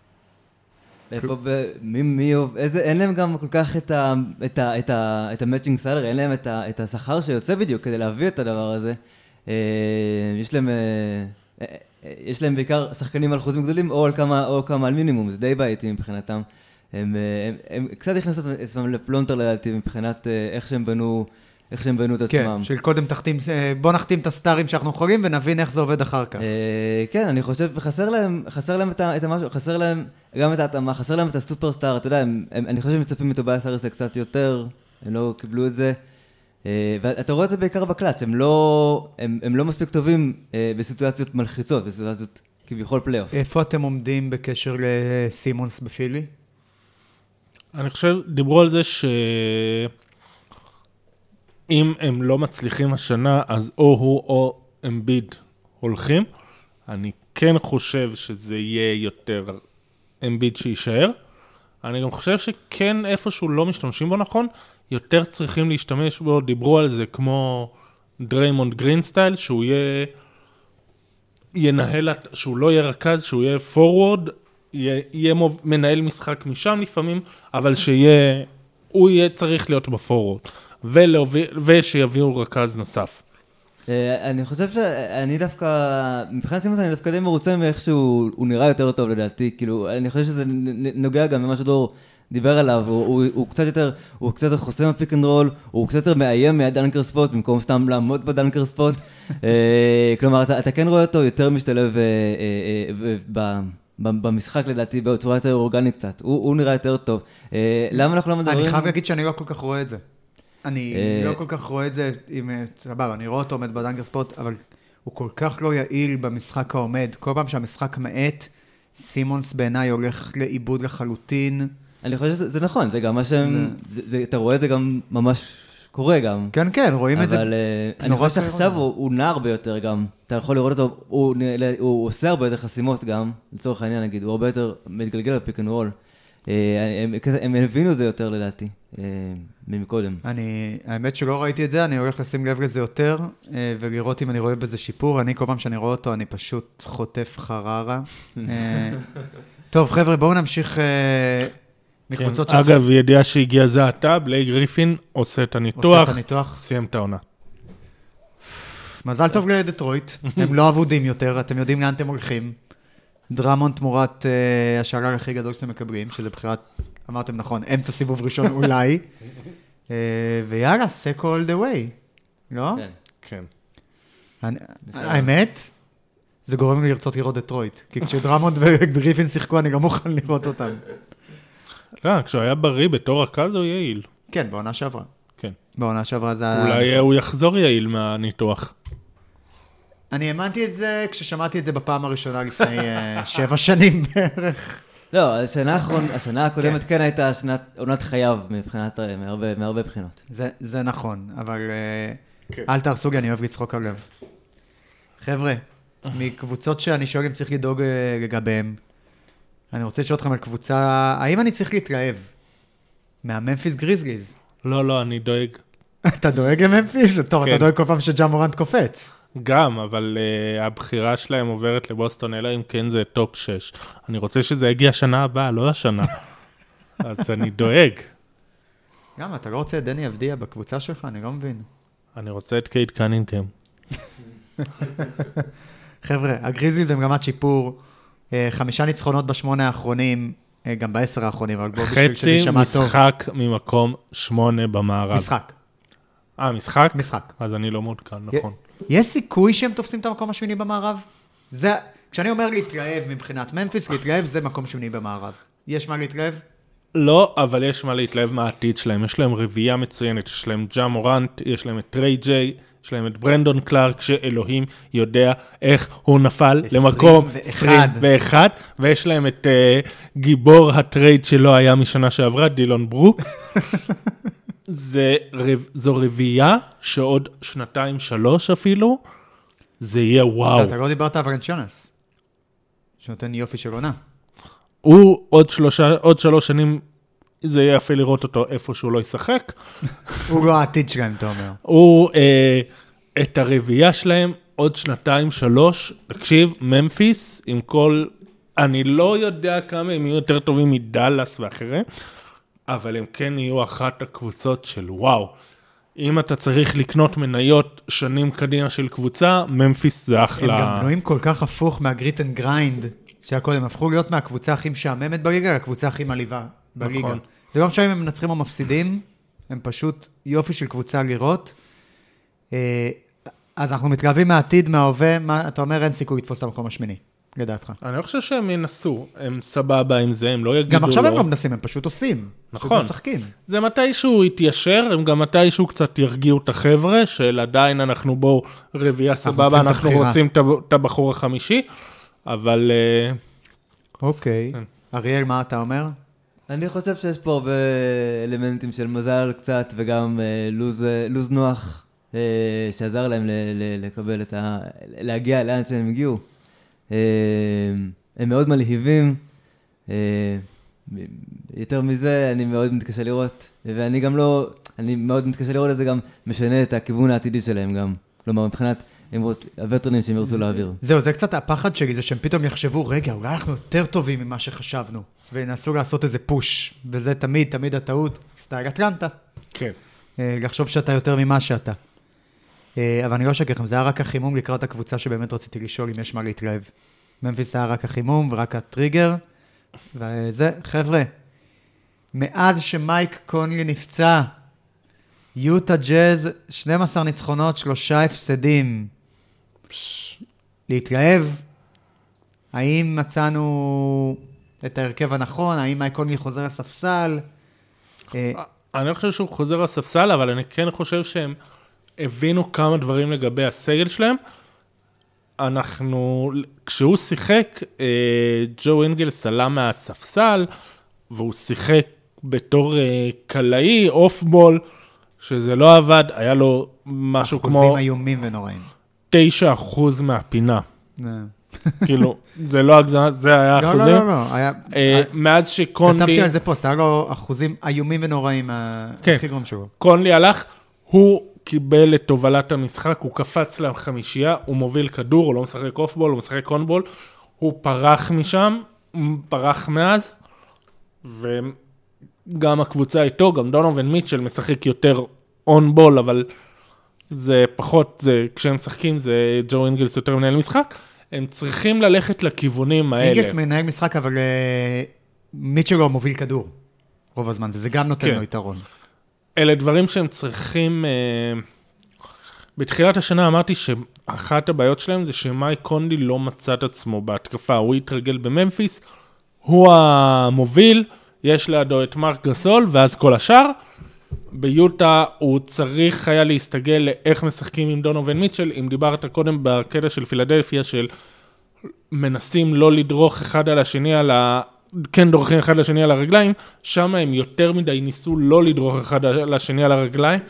איפה, ב- מי, מי, איזה, אין להם גם כל כך את ה... את ה... את ה... את המצ'ינג סלרי, אין להם את, ה, את השכר שיוצא בדיוק כדי להביא את הדבר הזה. אה, יש להם... אה, יש להם בעיקר שחקנים על חוזים גדולים או על כמה, או כמה על מינימום, זה די בעייתי מבחינתם. הם, אה, הם, הם קצת הכניסו את עצמם לפלונטר לדעתי מבחינת אה, איך שהם בנו, איך שהם בנו את עצמם. כן, של קודם תחתים, אה, בוא נחתים את הסטארים שאנחנו יכולים ונבין איך זה עובד אחר כך. אה, כן, אני חושב, חסר להם, חסר להם את, את המשהו, חסר להם גם את ההתאמה, חסר להם את הסופרסטאר, אתה יודע, הם, הם, אני חושב שמצפים מטוביאס האריס לקצת יותר, הם לא קיבלו את זה. אה, ואתה רואה את זה בעיקר בקלאץ', הם לא, הם, הם לא מספיק טובים אה, בסיטואציות מלחיצות, בסיטואציות כביכול פלייאוף. איפה אתם עומדים בקשר לסימונס בפילי? אני חושב, דיברו על זה שאם הם לא מצליחים השנה, אז או הוא או אמביד הולכים. אני כן חושב שזה יהיה יותר אמביד שיישאר. אני גם חושב שכן איפשהו לא משתמשים בו נכון, יותר צריכים להשתמש בו, דיברו על זה כמו דריימונד גרין style, שהוא יהיה... ינהל, שהוא לא יהיה רכז, שהוא יהיה פורוורד, יהיה, יהיה מוב- מנהל משחק משם לפעמים, אבל שיהיה, הוא יהיה צריך להיות בפורוורד, ושיביאו רכז נוסף. אה, אני חושב שאני דווקא, מבחינת סימונס אני דווקא די מרוצה מאיך שהוא הוא נראה יותר טוב לדעתי, כאילו, אני חושב שזה נוגע גם במה שדרור דיבר עליו, הוא, הוא, הוא קצת יותר, הוא קצת יותר חוסם ב pick and roll, הוא קצת יותר מאיים מה dunker spot, במקום סתם לעמוד ב dunker spot, אה, כלומר, אתה, אתה כן רואה אותו יותר משתלב אה, אה, אה, ב... במשחק לדעתי בצורה יותר אורגנית קצת, הוא, הוא נראה יותר טוב. אה, למה אנחנו לא מדברים? אני חייב להגיד שאני לא כל כך רואה את זה. אני אה, לא כל כך רואה את זה עם... אה, סבבה, אני רואה אותו עומד ב dunker spot, אבל הוא כל כך לא יעיל במשחק העומד. כל פעם שהמשחק מאט, סימונס בעיניי הולך לאיבוד לחלוטין. אני חושב שזה זה נכון, זה גם מה שהם, אתה רואה את זה גם ממש קורה גם. כן, כן, רואים את זה. אבל אה, אני חושב שעכשיו לראות. הוא, נע הרבה יותר גם. אתה יכול לראות אותו, הוא, עושה הרבה יותר חסימות גם, לצורך העניין נגיד, הוא הרבה יותר מתגלגל ב pick and roll. אה, הם, הבינו את זה יותר לדעתי, אה, ממקודם. אני, האמת שלא ראיתי את זה, אני הולך לשים לב לזה יותר, אה, ולראות אם אני רואה בזה שיפור. אני, כל פעם שאני רואה אותו, אני פשוט חוטף חררה. אה, טוב, חבר'ה, בואו נמשיך אה, מקבוצות כן. אגב, ידיעה שהגיעה זה עתה, בלייק גריפין עושה את עושה הניתוח, את הניתוח. סיים את העונה. מזל טוב לדטרויט, הם לא אבודים יותר, אתם יודעים לאן אתם הולכים. דרמון תמורת uh, השאלה הכי גדול שאתם מקבלים, שזה בחירת, אמרתם נכון, אמצע סיבוב ראשון אולי. uh, ויאללה, סקו all the way, לא? כן. כן. אני, האמת, זה גורם לי לרצות לראות דטרויט. כי כשדרמונד וגריפין שיחקו, אני לא מוכן לראות אותם. לא, כשהוא היה בריא בתור רכז הוא יעיל. כן, בעונה שעברה. כן. בעונה שעברה זה היה... אולי אה, הוא יחזור יעיל מהניתוח. אני האמנתי את זה כששמעתי את זה בפעם הראשונה לפני אה, שבע שנים בערך. לא, השנה האחרון, השנה הקודמת כן הייתה שנת עונת חייו מבחינת, אה, מהרבה, מהרבה בחינות. זה, זה נכון, אבל אה, כן. אל תהרסו לי, אני אוהב לצחוק עליו. חבר'ה, מקבוצות שאני שואל אם צריך לדאוג אה, לגביהם, אני רוצה לשאול אתכם על קבוצה, האם אני צריך להתלהב? מהממפיס גריזליז. לא, לא, אני דואג. אתה דואג לממפיס? טוב, אתה כן. דואג כל פעם שג'ה מורנט קופץ. גם, אבל אה, הבחירה שלהם עוברת לבוסטון, אלא אם כן זה top 6. אני רוצה שזה יגיע שנה הבאה, לא השנה. אז אני דואג. למה, אתה לא רוצה את דני אבדיה בקבוצה שלך? אני לא מבין. אני רוצה את קייד קנינגהם. חבר'ה, הגריזליז במגמת שיפור, חמישה ניצחונות בשמונה האחרונים, אה, גם בעשר האחרונים, אבל בואו בשביל שזה חצי יישמע טוב. משחק ממקום שמונה במערב. משחק, אה, משחק? משחק. אז אני לא מעודכן, נכון. יש סיכוי שהם תופסים את המקום השמיני במערב? זה, כשאני אומר להתלהב מבחינת ממפיס, להתלהב זה מקום שמיני במערב. יש מה להתלהב? לא, אבל יש מה להתלהב מהעתיד שלהם. יש להם רביעייה מצוינת, יש להם ג'ה מורנט, יש להם את טריי ג'יי, יש להם את ברנדון קלארק, שאלוהים יודע איך הוא נפל 21. למקום 21, ויש להם את uh, גיבור הטרייד שלא היה משנה שעברה, דילון ברוקס. זה, זו רביעייה שעוד שנתיים, שלוש אפילו, זה יהיה וואו. אתה לא דיברת על ולנצ'ונאס, שנותן יופי של עונה. הוא עוד שלושה, עוד שלוש שנים, זה יהיה יפה לראות אותו איפה שהוא לא ישחק. הוא לא העתיד שלהם, אתה אומר. הוא, אה, את הרביעייה שלהם, עוד שנתיים, שלוש, תקשיב, ממפיס, עם כל... אני לא יודע כמה הם יהיו יותר טובים מדאלאס ואחרים, אבל הם כן יהיו אחת הקבוצות של וואו. אם אתה צריך לקנות מניות שנים קדימה של קבוצה, ממפיס זה הם אחלה. גם בנויים כל כך הפוך מה grit and grind שהיה קודם, הפכו להיות מהקבוצה הכי משעממת בליגה לקבוצה הכי מלהיבה בליגה. נכון. זה לא משנה אם הם מנצחים או מפסידים, הם פשוט יופי של קבוצה לראות. אה, אז אנחנו מתלהבים מהעתיד, מההווה, מה, אתה אומר אין סיכוי לתפוס את המקום השמיני, לדעתך. אני לא חושב שהם ינסו, הם סבבה עם זה, הם לא יגידו גם עכשיו לא. הם לא מנסים, הם פשוט עושים. נכון. פשוט משחקים. זה מתישהו יתיישר, הם גם מתישהו קצת ירגיעו את החבר'ה, של עדיין אנחנו בואו רביעייה סבבה, אנחנו. רוצים את הבחור החמישי, אבל אה, אוקיי. כן. אריאל, מה אתה אומר? אני חושב שיש פה הרבה אלמנטים של מזל קצת, וגם אה, לוז, אה, לוז נוח אה, שעזר להם ל, ל, לקבל את ה... להגיע לאן שהם הגיעו. אה, הם מאוד מלהיבים. אה, יותר מזה, אני מאוד מתקשה לראות, ואני גם לא... אני מאוד מתקשה לראות את זה גם משנה את הכיוון העתידי שלהם גם. כלומר, מבחינת. הווטרנים שהם ירצו להעביר. זהו, זה קצת הפחד שלי, זה שהם פתאום יחשבו, רגע, אולי אנחנו יותר טובים ממה שחשבנו, וינסו לעשות איזה פוש, וזה תמיד, תמיד הטעות, סטייל אטלנטה, כן. אה, לחשוב שאתה יותר ממה שאתה. אה, אבל אני לא אשקר לכם, זה היה רק החימום לקראת הקבוצה שבאמת רציתי לשאול אם יש מה להתלהב. ממפיס היה רק החימום ורק הטריגר, וזה, חבר'ה, מאז שמייק קונלי נפצע, יוטה ג'אז, 12 ניצחונות, שלושה הפסדים. פש, להתלהב? האם מצאנו את ההרכב הנכון? האם מייק קונלי חוזר לספסל? אה, אני לא חושב שהוא חוזר לספסל, אבל אני כן חושב שהם הבינו כמה דברים לגבי הסגל שלהם. אנחנו, כשהוא שיחק, אה, ג'ו אינגלס עלה מהספסל, והוא שיחק בתור אה, קלעי, off ball, שזה לא עבד, היה לו משהו כמו אחוזים איומים ונוראים. 9% מהפינה. אה. כאילו, זה לא הגזמה, זה היה לא, אחוזים. לא, לא, לא, היה... אה, מאז שקונלי... כתבתי על זה פוסט, היה לו אחוזים איומים ונוראים, ה- כן. הכי גרום שלו. קונלי הלך, הוא קיבל את תובלת המשחק, הוא קפץ לחמישייה, הוא מוביל כדור, הוא לא משחק אופבול, הוא משחק אונבול, הוא פרח משם, פרח מאז, וגם הקבוצה איתו, גם דונובין מיטשל משחק יותר אונבול, אבל זה פחות, זה, כשהם משחקים זה ג'ו אינגלס יותר מנהל משחק, הם צריכים ללכת לכיוונים האלה. אינגלס מנהל משחק, אבל אה, מיטשלו מוביל כדור רוב הזמן, וזה גם נותן כן. לו יתרון. אלה דברים שהם צריכים... אה, בתחילת השנה אמרתי שאחת הבעיות שלהם זה שמאי קונדי לא מצא את עצמו בהתקפה. הוא התרגל בממפיס, הוא המוביל, יש לידו את מרק גסול, ואז כל השאר. ביוטה הוא צריך היה להסתגל לאיך משחקים עם דונובין מיטשל. אם דיברת קודם בקטע של פילדלפיה, של מנסים לא לדרוך אחד על השני על ה... כן דורכים אחד לשני על הרגליים, שם הם יותר מדי ניסו לא לדרוך אחד על השני על הרגליים.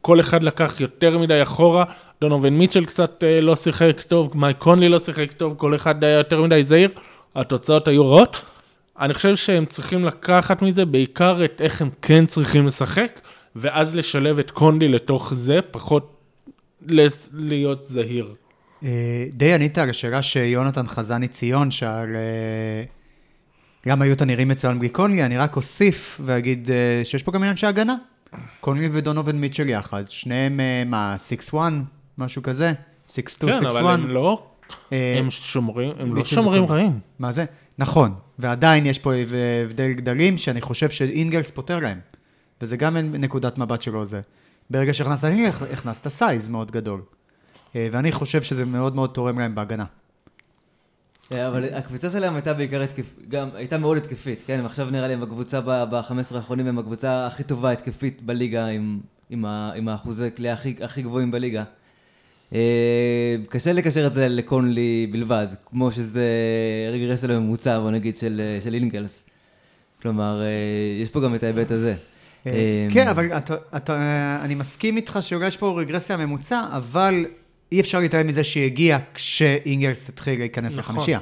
כל אחד לקח יותר מדי אחורה, דונובין מיטשל קצת אה, לא שיחק טוב, מייק קונלי לא שיחק טוב, כל אחד היה יותר מדי זהיר, התוצאות היו רעות. אני חושב שהם צריכים לקחת מזה בעיקר את איך הם כן צריכים לשחק, ואז לשלב את קונלי לתוך זה, פחות להיות זהיר. אה, די ענית על השאלה שיונתן חזני ציון שאל אה, למה יוטה נראים מצוין בלי קונלי, אני רק אוסיף ואגיד אה, שיש פה גם עניין של הגנה. קונלי ודונובין מיטשל יחד, שניהם אה, מה, 6-1, משהו כזה? 6-2, 6-1. כן, אבל הם לא, אה, הם שומרים, הם לא שומרים. רעים. מה זה? נכון, ועדיין יש פה הבדל גדלים שאני חושב שאינגלס פותר להם. וזה גם נקודת מבט שלו זה. ברגע שהכנסת אינגלס, הכנסת size מאוד גדול. אה, ואני חושב שזה מאוד מאוד תורם להם בהגנה. אה, אבל הקבוצה שלהם הייתה בעיקר התקפית, גם הייתה מאוד התקפית, כן? הם עכשיו נראה לי הם הקבוצה ב-15 האחרונים, הם הקבוצה הכי טובה התקפית בליגה, עם, עם, ה, עם האחוזי קליעה הכי, הכי גבוהים בליגה. אה, קשה לקשר את זה לקונלי בלבד, כמו שזה רגרסיה לממוצע, בוא נגיד, של, אה, של אינגלס. כלומר, אה, יש פה גם את ההיבט הזה. כן, אבל אתה, אתה, אני מסכים איתך שאולי יש פה רגרסיה ממוצע, אבל אי אפשר להתעלם מזה שהיא הגיעה כשאינגלס התחיל להיכנס נכון. לחמישייה.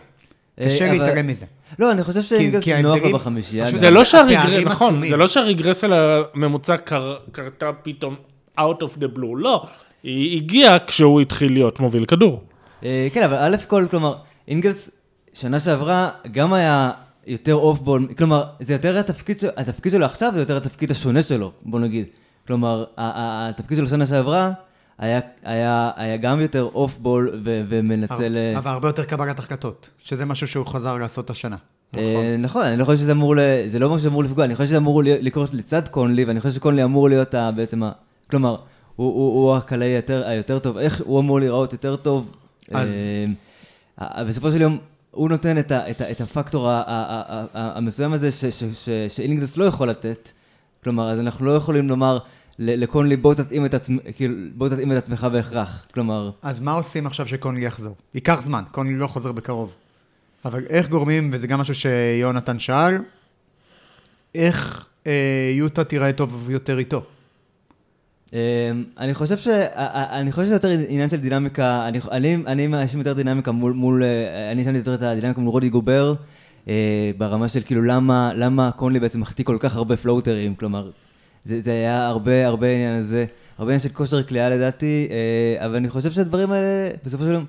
קשה להתעלם מזה. לא, אני חושב שאינגלס כי נוח לו בחמישייה. זה. לא שהרגרסיה, נכון. זה לא שהרגרסיה לממוצע קר- קרתה פתאום out of the blue, לא. היא הגיעה כשהוא התחיל להיות מוביל כדור. אה, כן, אבל א' כל, כלומר, אינגלס שנה שעברה גם היה יותר off ball, כלומר, זה יותר התפקיד, התפקיד שלו עכשיו זה יותר התפקיד השונה שלו, בוא נגיד. כלומר, התפקיד שלו שנה שעברה היה, היה, היה גם יותר off ball ו- ומנצל... אה, אבל הרבה יותר קבלת החלטות, שזה משהו שהוא חזר לעשות השנה. אה, נכון, אני לא חושב שזה אמור, ל... זה לא משהו שאמור לפגוע, אני חושב שזה אמור ל- לקרות לצד קונלי, ואני חושב שקונלי אמור להיות ה... בעצם ה... כלומר, הוא, הוא, הוא הקלעי היותר, היותר טוב, איך הוא אמור להיראות יותר טוב. אז- אה, אה, בסופו של יום, הוא נותן את, ה, את, ה, את הפקטור ה, ה, ה, ה, המסוים הזה ש, ש, ש, שאינגלס לא יכול לתת. כלומר, אז אנחנו לא יכולים לומר לקונלי, בוא תתאים את, עצמ, כאילו, בוא תתאים את עצמך בהכרח. כלומר, אז מה עושים עכשיו שקונלי יחזור? ייקח זמן, קונלי לא חוזר בקרוב. אבל איך גורמים, וזה גם משהו שיונתן שאל, איך אה, יוטה תיראה טוב יותר איתו? אמ, אני חושב שזה יותר עניין של דינמיקה, אני- אני מאשים יותר דינמיקה מול, מול... אה, אני אשמתי יותר את הדינמיקה מול רודי גובר, אה, ברמה של כאילו למה, למה קונלי בעצם מחטיא כל כך הרבה פלואוטרים, כלומר, זה, זה היה הרבה הרבה עניין הזה, הרבה עניין של כושר כליאה לדעתי, אה, אבל אני חושב שהדברים האלה, בסופו של יום,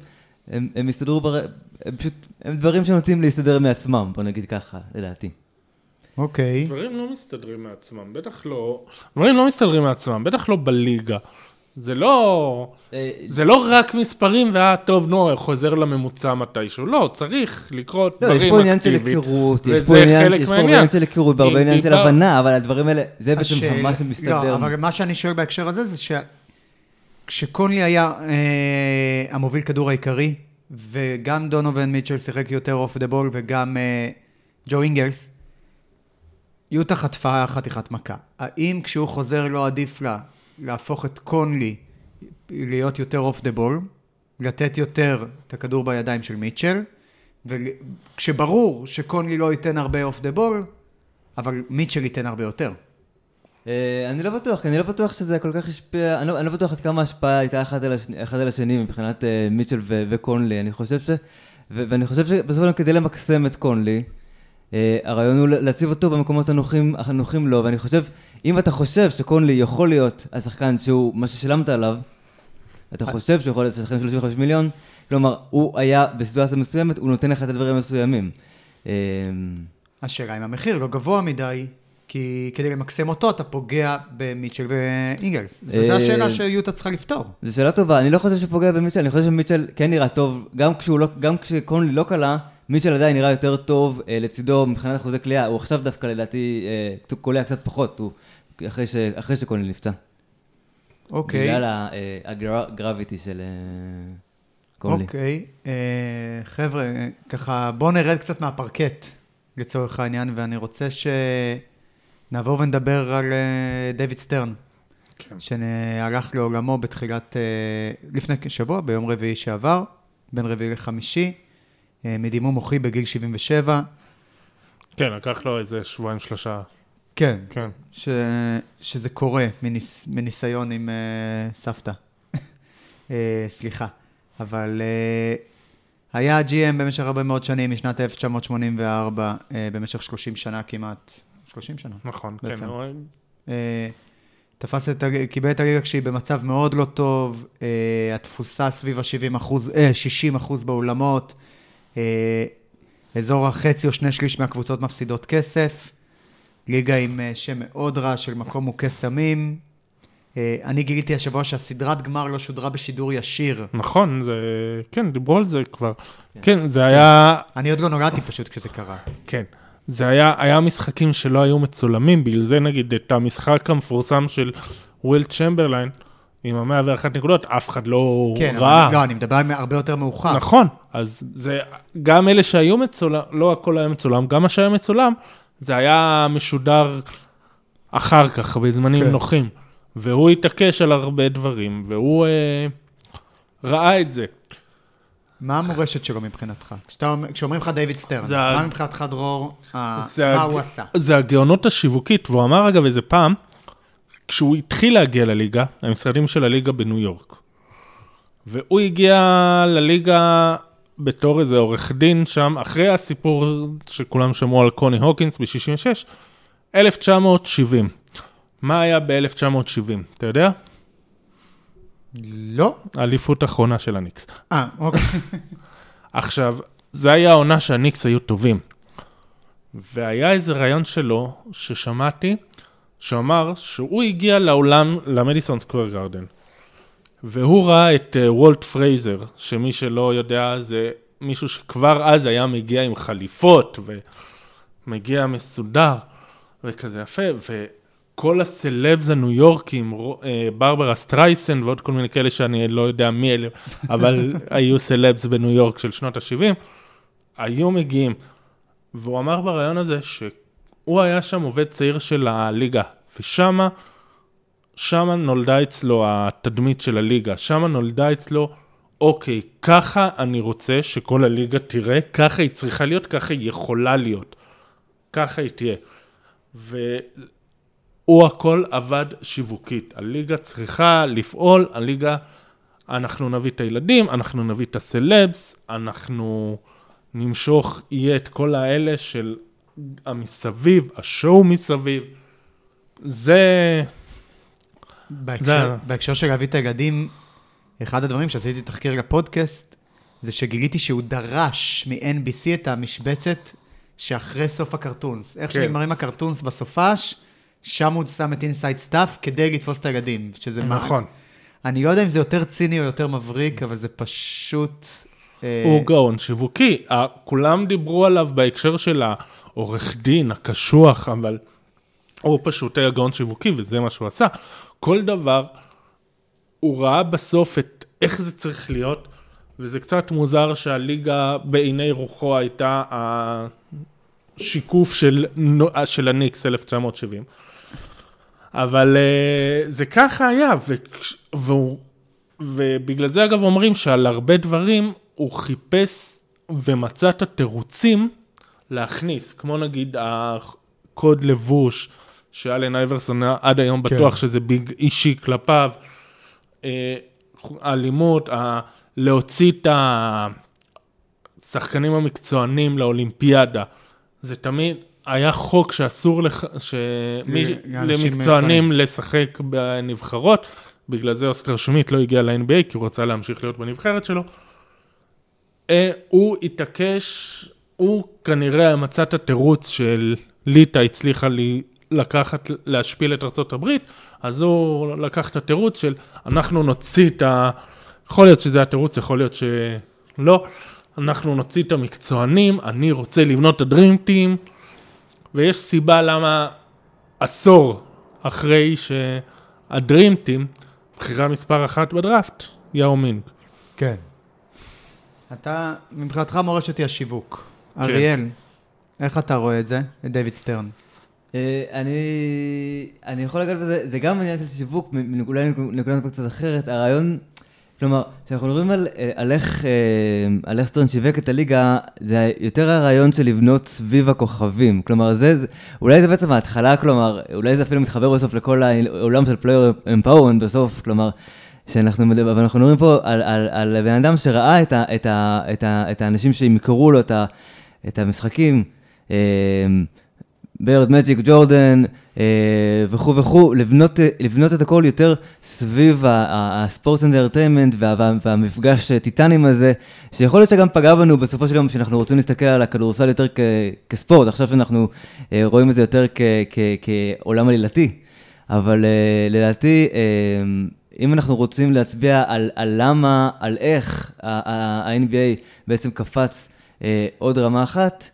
הם, הם הסתדרו, בר... הם פשוט, הם דברים שנוטים להסתדר מעצמם, בוא נגיד ככה, לדעתי. אוקיי. דברים לא מסתדרים מעצמם, בטח לא... דברים לא מסתדרים מעצמם, בטח לא בליגה. זה לא... אה, זה לא רק מספרים ואה, טוב, נו, חוזר לממוצע מתישהו. לא, צריך לקרות לא, יש דברים פה עניין של אקטיבית. היכרות, יש פה עניין יש פה של היכרות והרבה עניין של הבנה, אבל הדברים האלה, זה בעצם ממש מסתדר. לא, אבל מה שאני שואל בהקשר הזה זה שכשקונלי היה אה, המוביל כדור העיקרי, וגם דונובן מיטשל שיחק יותר off the ball, וגם אה, ג'ו אינגלס, יוטה חטפה חתיכת מכה. האם כשהוא חוזר לא עדיף לה להפוך את קונלי להיות יותר off the ball, לתת יותר את הכדור בידיים של מיטשל, וכשברור שקונלי לא ייתן הרבה off the ball, אבל מיטשל ייתן הרבה יותר. אה, אני לא בטוח, אני לא בטוח שזה כל כך השפיע, אני לא, אני לא בטוח עד כמה ההשפעה הייתה אחד על השני, אחד על השני מבחינת אה, מיטשל ו- וקונלי. אני חושב ש... ו- ואני חושב שבסופו של דבר כדי למקסם את קונלי, הרעיון הוא להציב אותו במקומות הנוחים, הנוחים לו, ואני חושב, אם אתה חושב שקונלי יכול להיות השחקן שהוא, מה ששילמת עליו, אתה חושב שהוא יכול להיות שחקן 35 מיליון, כלומר, הוא היה בסיטואציה מסוימת, הוא נותן לך את הדברים המסוימים. אה, השאלה אם המחיר לא גבוה מדי, כי כדי למקסם אותו אתה פוגע במיטשל ואינגלס. וזו אה, השאלה שיוטה צריכה לפתור. זו שאלה טובה, אני לא חושב שהוא פוגע במיטשל, אני חושב שמיטשל כן נראה טוב, גם, לא, גם כשקונלי לא קלה, מיטשל עדיין נראה יותר טוב אה, לצידו מבחינת אחוזי קליעה, הוא עכשיו דווקא לדעתי אה, קולע קצת פחות, הוא, אחרי, ש, אחרי שקונלי נפצע. אוקיי. בגלל אה, הגרביטי של אה, קונלי. אוקיי. אה, חבר'ה, ככה בואו נרד קצת מהפרקט לצורך העניין, ואני רוצה שנעבור ונדבר על אה, דיוויד סטרן, כן. שהלך לעולמו בתחילת, אה, לפני שבוע, ביום רביעי שעבר, בין רביעי לחמישי, מדימום מוחי בגיל 77. כן, לקח לו איזה שבועיים שלושה. כן, כן. ש... שזה קורה מניס... מניסיון עם uh, סבתא. uh, סליחה. אבל uh, היה GM במשך הרבה מאוד שנים, משנת 1984, uh, במשך 30 שנה כמעט. 30 שנה. נכון, בעצם. כן. Uh, תפס את, קיבל את הליגה כשהיא במצב מאוד לא טוב, uh, התפוסה סביב ה-70 אחוז, uh, 60 אחוז באולמות, אזור החצי או שני שליש מהקבוצות מפסידות כסף, ליגה עם uh, שם מאוד רע של מקום מוכה סמים. Uh, אני גיליתי השבוע שהסדרת גמר לא שודרה בשידור ישיר. נכון, זה... כן, דיברו על זה כבר. כן, זה היה... אני עוד לא נולדתי פשוט כשזה קרה. כן. זה היה, היה משחקים שלא היו מצולמים, בגלל זה נגיד את המשחק המפורסם של וויל צ'מברליין, עם המאה ואחת נקודות, אף אחד לא כן, ראה. אבל לא, אני מדבר על הרבה יותר מאוחר. נכון, אז זה, גם אלה שהיו מצולם, לא הכל היה מצולם, גם מה שהיה מצולם, זה היה משודר אחר כך, בזמנים כן. נוחים. והוא התעקש על הרבה דברים, והוא אה, ראה את זה. מה המורשת שלו מבחינתך? כשאתה כשאומרים לך דיוויד סטרן, ה- מה מבחינתך דרור, אה, זה מה הוא עשה? זה הגאונות השיווקית, והוא אמר אגב איזה פעם, כשהוא התחיל להגיע לליגה, המשרדים של הליגה בניו יורק. והוא הגיע לליגה בתור איזה עורך דין שם, אחרי הסיפור שכולם שמעו על קוני הוקינס ב-66, 1970. מה היה ב-1970? אתה יודע? לא? האליפות האחרונה של הניקס. אה, אוקיי. עכשיו, זה היה העונה שהניקס היו טובים. והיה איזה רעיון שלו, ששמעתי, שהוא אמר שהוא הגיע לאולם, למדיסון סקוויר גרדן, והוא ראה את uh, וולט פרייזר, שמי שלא יודע זה מישהו שכבר אז היה מגיע עם חליפות, ומגיע מסודר, וכזה יפה, וכל הסלבס הניו יורקים, אה, ברברה סטרייסן ועוד כל מיני כאלה שאני לא יודע מי אלה, אבל היו סלבס בניו יורק של שנות ה-70, היו מגיעים. והוא אמר בריאיון הזה שהוא היה שם עובד צעיר של הליגה, ושמה, שמה נולדה אצלו התדמית של הליגה, שמה נולדה אצלו, אוקיי, ככה אני רוצה שכל הליגה תראה, ככה היא צריכה להיות, ככה היא יכולה להיות, ככה היא תהיה. והוא הכל עבד שיווקית. הליגה צריכה לפעול, הליגה, אנחנו נביא את הילדים, אנחנו נביא את הסלבס, אנחנו נמשוך, יהיה את כל האלה של המסביב, ה show מסביב. זה... בהקשר, זה- בהקשר של להביא את הילדים, אחד הדברים שעשיתי תחקיר לפודקאסט, זה שגיליתי שהוא דרש מ-NBC את המשבצת שאחרי סוף ה cartoons. איך כן. שנגמרים הקרטונס בסופש, שם הוא שם את Inside Stuff כדי לתפוס את הילדים. שזה מה- נכון. אני לא יודע אם זה יותר ציני או יותר מבריק, אבל זה פשוט... אה, הוא גאון שיווקי, כולם דיברו עליו בהקשר של העורך דין, הקשוח, אבל הוא פשוט היה גאון שיווקי וזה מה שהוא עשה. כל דבר, הוא ראה בסוף את איך זה צריך להיות, וזה קצת מוזר שהליגה בעיני רוחו הייתה השיקוף של, של הניקס 1970. אבל uh, זה ככה היה, וכש- והוא, ובגלל זה אגב אומרים שעל הרבה דברים הוא חיפש ומצא את התירוצים להכניס, כמו נגיד הקוד לבוש, שאלן אייברסון עד היום בטוח כן. שזה ביג אישי כלפיו, אה, האלימות, ה- להוציא את השחקנים המקצוענים לאולימפיאדה, זה תמיד היה חוק שאסור לך, שמי, לאנשים למקצוענים לשחק בנבחרות, בגלל זה אוסקר שמיט לא הגיע ל-NBA, כי הוא רצה להמשיך להיות בנבחרת שלו. אה, הוא התעקש, הוא כנראה מצא את התירוץ של ליטא הצליחה לי לקחת, להשפיל את הברית, אז הוא לקח את התירוץ של אנחנו נוציא את ה... יכול להיות שזה התירוץ, יכול להיות שלא. אנחנו נוציא את המקצוענים, אני רוצה לבנות את הדרים טים, ויש סיבה למה עשור אחרי שה Dream Team, בחירה מספר אחת בדראפט, יאו מינג. כן. אתה, מבחינתך מורשת היא השיווק. כן. אריאל, איך אתה רואה את זה? את דיוויד סטרן. אה, אני, אני יכול לגעת בזה, זה גם עניין של שיווק, אולי נקודה קצת אחרת. הרעיון, כלומר, כשאנחנו מדברים על, אה, על, איך, אה, איך סטרן שיווק את הליגה, זה יותר הרעיון של לבנות סביב הכוכבים. כלומר, זה, זה, אולי זה בעצם ההתחלה, כלומר, אולי זה אפילו מתחבר בסוף לכל העולם של player empowerment בסוף, כלומר, שאנחנו מדברים, אבל אנחנו מדברים פה על, על, על בן אדם שראה את, ה, את, ה, את, ה, את האנשים שימכרו לו את, ה, את המשחקים. ברד, מג'יק, ג'ורדן וכו' וכו', לבנות, אה, לבנות את הכל יותר סביב ה sport entertainment והמפגש אה, טיטאנים הזה, שיכול להיות שגם פגע בנו בסופו של יום, שאנחנו רוצים להסתכל על הכדורסל יותר כ, כספורט, עכשיו שאנחנו אה, רואים את זה יותר כ, כ, כעולם עלילתי. אבל לדעתי, אם אנחנו רוצים להצביע על, על למה, על איך ה-NBA בעצם קפץ עוד רמה אחת,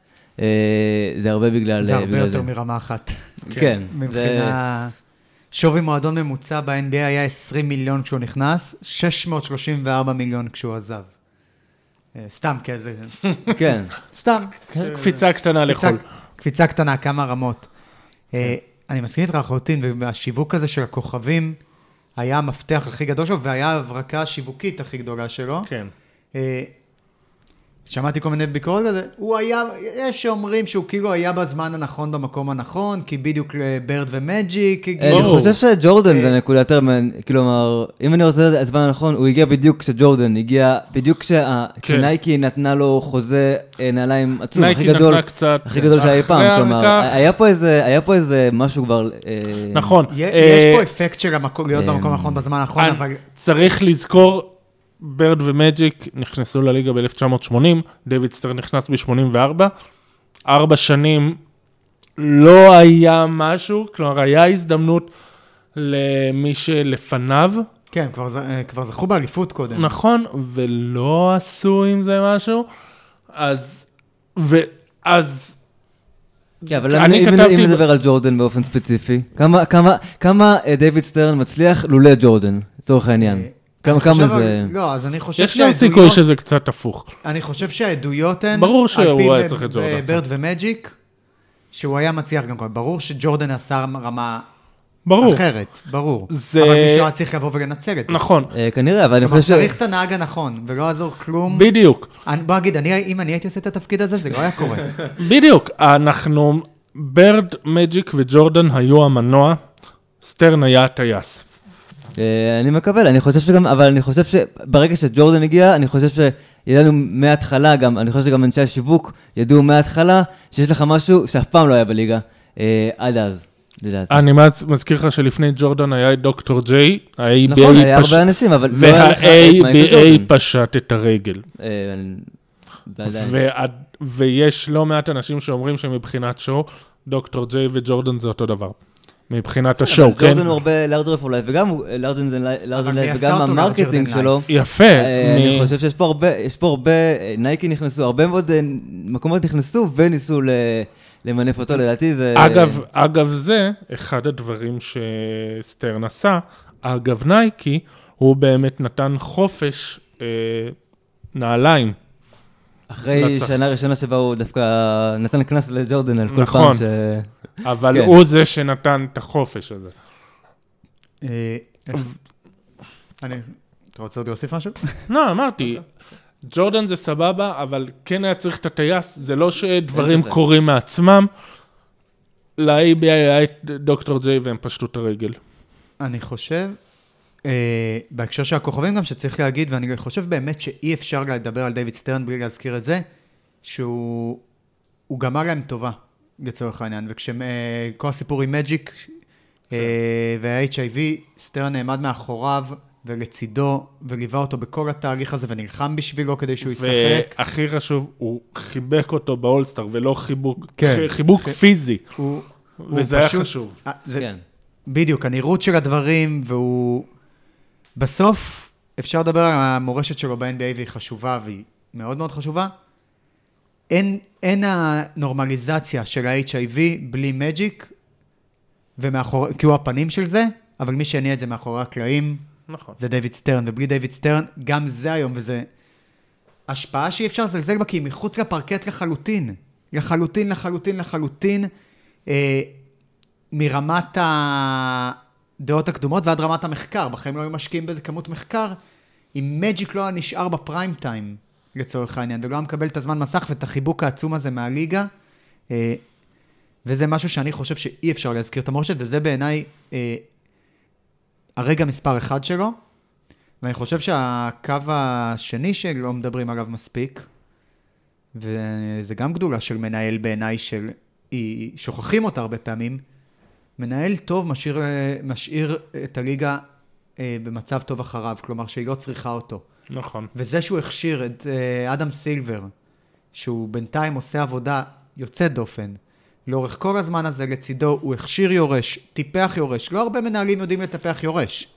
זה הרבה בגלל זה אה, הרבה בגלל יותר מרמה אחת. כן. מבחינה... שווי מועדון ממוצע ב-NBA היה 20 מיליון כשהוא נכנס, 634 מיליון כשהוא עזב. אה, סתם, כן, זה... זה- כן. סתם. קפיצה קטנה לחול. קפיצה קטנה, כמה רמות. אה, אני מסכים איתך לחלוטין, והשיווק הזה של הכוכבים היה המפתח הכי גדול שלו, והיה ההברקה השיווקית הכי גדולה שלו. כן. אה, שמעתי כל מיני ביקורות על זה, הוא היה, יש שאומרים שהוא כאילו היה בזמן הנכון במקום הנכון, כי בדיוק ברד ומג'יק, אה, כאילו... אני. חושב שג'ורדן אה, זה נקודה יותר כלומר, אם אני רוצה את הזמן הנכון, הוא הגיע בדיוק כשג'ורדן הגיע, בדיוק כשה- כן. כשנייקי נתנה לו חוזה אה, נעליים עצום, הכי גדול, הכי גדול שהיה אי פעם, כלומר. היה פה איזה, היה פה איזה משהו כבר... אה, נכון. אה, יש פה אפקט של להיות אה, במקום הנכון בזמן הנכון, אני- אבל... צריך לזכור, ברד ומג'יק נכנסו לליגה ב-1980, דויד סטרן נכנס ב-84. ארבע שנים לא היה משהו, כלומר, היה הזדמנות למי שלפניו, כן, כבר ז- אה, כבר זכו באליפות קודם. נכון, ולא עשו עם זה משהו. אז, ואז, כן, אבל אני אם- אם כתבתי אם נדבר על ג'ורדן באופן ספציפי, כמה- כמה- כמה אה, דיוויד סטרן מצליח לולא ג'ורדן, לצורך העניין? כמה כמה חושב זה... על- לא, אז אני חושב יש גם סיכוי שזה קצת הפוך. אני חושב שהעדויות הן... ברור על שהוא פי היה צריך את ג'ורדן. ברד ומג'יק, שהוא היה מצליח גם קודם. ברור שג'ורדן עשה רמה ברור. אחרת, ברור. זה- אבל מישהו היה צריך לבוא ולנצל את זה. נכון, אה, כנראה, אבל אני חושב ש... צריך את הנהג הנכון, ולא יעזור כלום. בדיוק. אני- בוא נגיד, אני- אם אני הייתי עושה את התפקיד הזה, זה לא היה קורה. בדיוק, אנחנו, ברד, מג'יק וג'ורדן היו המנוע, סטרן היה הטייס. אה, אני מקבל, אני חושב שגם, אבל אני חושב שברגע שג'ורדן הגיע, אני חושב שידענו מההתחלה גם, אני חושב שגם אנשי השיווק ידעו מההתחלה שיש לך משהו שאף פעם לא היה בליגה, אה, עד אז, לדעתי. אני מז- מזכיר לך שלפני ג'ורדן היה דוקטור ג'יי, ה-ABA נכון, היה פש- הרבה אנשים, אבל לא היה לך את מייקל וה-ABA ג'ורדן. פשט את הרגל. אה, ויש לא מעט אנשים שאומרים שמבחינת show, דוקטור ג'יי וג'ורדן זה אותו דבר. מבחינת ה show, אבל כן? ג'ורדן הוא הרבה larger for life, וגם larger זה larger אבל מי life, עשה וגם ה marketing שלו. יפה. אה, אני חושב שיש פה הרבה, יש פה הרבה, אה, נייקי נכנסו, הרבה מאוד אה, מקומות נכנסו וניסו ל- למנף אותו, לדעתי זה... אגב, אגב זה, אחד הדברים שסטרן עשה, אגב נייקי, הוא באמת נתן חופש אה, נעליים. אחרי. שנה ראשונה שבה הוא דווקא נתן קנס לג'ורדן על כל נכון. פעם ש... אבל כן. הוא זה שנתן את החופש הזה. אה, איך- אני... אתה רוצה עוד להוסיף משהו? לא, אמרתי, ג'ורדן זה סבבה, אבל כן היה צריך את הטייס, זה לא שדברים. קורים מעצמם. ל-ABI היה את דוקטור ג'יי והם פשטו את הרגל. אני חושב, אה, בהקשר של הכוכבים גם, שצריך להגיד, ואני חושב באמת שאי אפשר לדבר על דיוויד סטרן בלי להזכיר את זה, שהוא הוא גמר להם טובה, לצורך העניין. וכשכל הסיפור עם מג'יק אה, וה-HIV, סטרן נעמד מאחוריו ולצידו, וליווה אותו בכל התהליך הזה, ונלחם בשבילו כדי שהוא ישחק. והכי חשוב, הוא חיבק אותו באולסטאר, ולא חיבוק, כן. חיבוק כן. פיזי, הוא, הוא וזה היה פשוט- חשוב. אה, זה, כן. בדיוק, הנראות של הדברים, והוא... בסוף, אפשר לדבר על המורשת שלו ב-NBA והיא חשובה, והיא מאוד מאוד חשובה. אין, אין הנורמליזציה של ה-HIV בלי מג'יק, ומאחור... כי הוא הפנים של זה, אבל מי שהניע את זה מאחורי הקלעים, נכון. זה דיוויד סטרן, ובלי דיוויד סטרן, גם זה היום, וזה השפעה שאי אפשר לזלזל בה, כי היא מחוץ לפרקט לחלוטין. לחלוטין, לחלוטין, לחלוטין, אה, מרמת הדעות הקדומות ועד רמת המחקר. בחיים לא היו משקיעים בזה כמות מחקר, אם מג'יק לא היה נשאר בפריים טיים, לצורך העניין, ולא היה מקבל את הזמן מסך ואת החיבוק העצום הזה מהליגה. אה, וזה משהו שאני חושב שאי אפשר להזכיר את המורשת, וזה בעיניי אה, הרגע מספר אחד שלו. ואני חושב שהקו השני שלא מדברים עליו מספיק, וזה גם גדולה של מנהל בעיניי, של... שוכחים אותה הרבה פעמים. מנהל טוב משאיר, אה, משאיר את הליגה אה, במצב טוב אחריו, כלומר שהיא לא צריכה אותו. נכון. וזה שהוא הכשיר את אה, אדם סילבר, שהוא בינתיים עושה עבודה יוצאת דופן, לאורך כל הזמן הזה לצידו הוא הכשיר יורש, טיפח יורש. לא הרבה מנהלים יודעים לטפח יורש.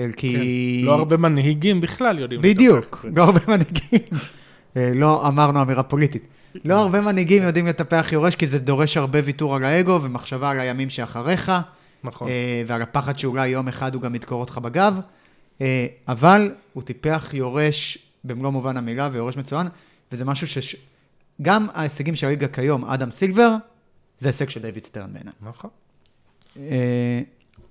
אה, כי... לא הרבה מנהיגים בכלל יודעים. בדיוק, לטפח. לא הרבה מנהיגים. אה, לא אמרנו אמירה פוליטית. לא הרבה מנהיגים יודעים לטפח יורש, כי זה דורש הרבה ויתור על האגו ומחשבה על הימים שאחריך, נכון. ועל הפחד שאולי יום אחד הוא גם ידקור אותך בגב. אה, אבל הוא טיפח יורש במלוא מובן המילה, ויורש מצוין, וזה משהו ש... גם ההישגים של הליגה כיום, אדם סילבר, זה הישג של דיוויד סטרן בעיניי. נכון. אה,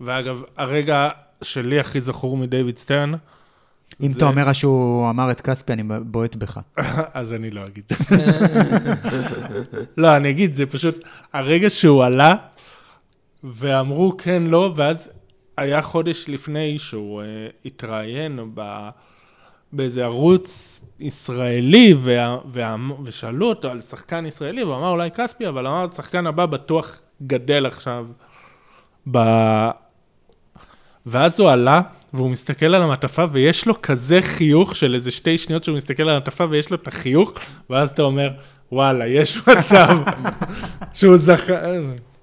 ואגב, הרגע שלי הכי זכור מדיוויד סטרן, אם זה- אתה אומר שהוא אמר את כספי, אני בועט בך. אז אני לא אגיד. לא, אני אגיד, זה פשוט, הרגע שהוא עלה, ואמרו כן, לא, ואז היה חודש לפני שהוא uh, התראיין ב, באיזה ערוץ ישראלי, וה, וה, ושאלו אותו על שחקן ישראלי, והוא אמר אולי כספי, אבל אמר, השחקן הבא בטוח גדל עכשיו. ב... ואז הוא עלה, והוא מסתכל על המעטפה, ויש לו כזה חיוך של איזה שתי שניות שהוא מסתכל על המעטפה, ויש לו את החיוך, ואז אתה אומר, וואלה, יש מצב שהוא זכה...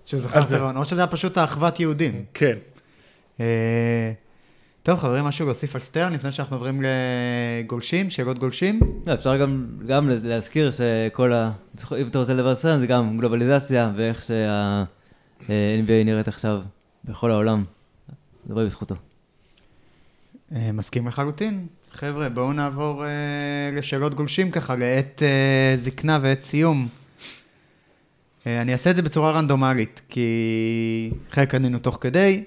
שהוא זכר פירעון, או שזה היה פשוט האחוות יהודים. כן. אה, טוב, חברים, משהו להוסיף על סטרן לפני שאנחנו עוברים לגולשים, שאלות גולשים? לא, אפשר גם, גם להזכיר שכל ה... אם אתה רוצה לדבר על סרן, זה גם גלובליזציה ואיך שה-NBA נראית עכשיו בכל העולם. זה הרבה בזכותו. אה, מסכים לחלוטין. חבר'ה, בואו נעבור אה, לשאלות גולשים ככה, לעת אה, זקנה ועת סיום. אה, אני אעשה את זה בצורה רנדומלית, כי חלק ענינו תוך כדי.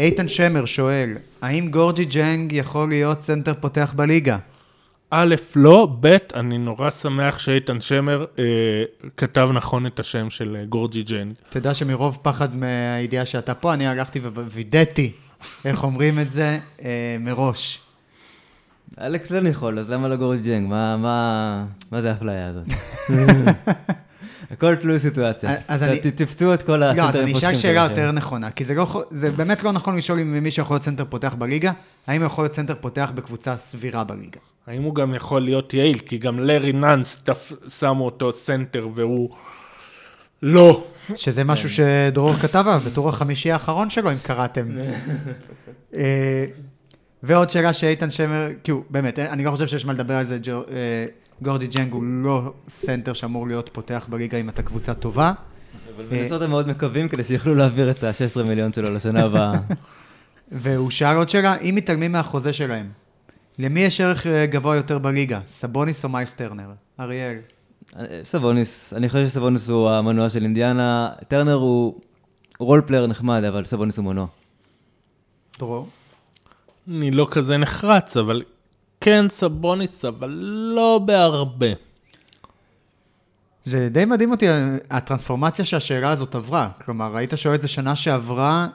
איתן שמר שואל, האם גורג'י ג'נג יכול להיות סנטר פותח בליגה? א', לא, ב', אני נורא שמח שאיתן שמר אה, כתב נכון את השם של אה, גורג'י ג'נג. תדע שמרוב פחד מהידיעה שאתה פה, אני הלכתי ווידאתי איך אומרים את זה אה, מראש. אלכס לא יכול, אז למה לא גורג'י ג'נג? מה, מה, מה זה האפליה הזאת? הכל תלוי סיטואציה. אז אני- תפצו את כל לא, אז הסנטרים אני אשאל שאלה. יותר נכונה, כי זה, לא, זה באמת לא נכון לשאול אם מישהו יכול להיות סנטר פותח בליגה, האם הוא יכול להיות סנטר פותח בקבוצה סבירה בליגה. האם הוא גם יכול להיות יעיל? כי גם לארי נאנס. שמו אותו סנטר והוא לא. שזה משהו שדרור כתב עליו בתור החמישי האחרון שלו, אם קראתם. אה, ועוד שאלה שאיתן שמר, כאילו, באמת, אני לא חושב שיש מה לדבר על זה, ג'ו- אה, גורג'י ג'נג הוא לא סנטר שאמור להיות פותח בליגה אם אתה קבוצה טובה. אבל מינסוטה הם מאוד מקווים כדי שיוכלו להעביר את ה-16 מיליון שלו לשנה הבאה. והוא שאל עוד שאלה, אם מתעלמים מהחוזה שלהם, למי יש ערך אה, גבוה יותר בליגה, סבוניס או מיילס טרנר? אריאל. סבוניס, אני חושב שסבוניס הוא המנוע של אינדיאנה. טרנר הוא role player נחמד, אבל סבוניס הוא מנוע. דרור. אני לא כזה נחרץ, אבל כן סבוניס, אבל לא בהרבה. זה די מדהים אותי, הטרנספורמציה שהשאלה הזאת עברה. כלומר, היית שואל את זה שנה שעברה,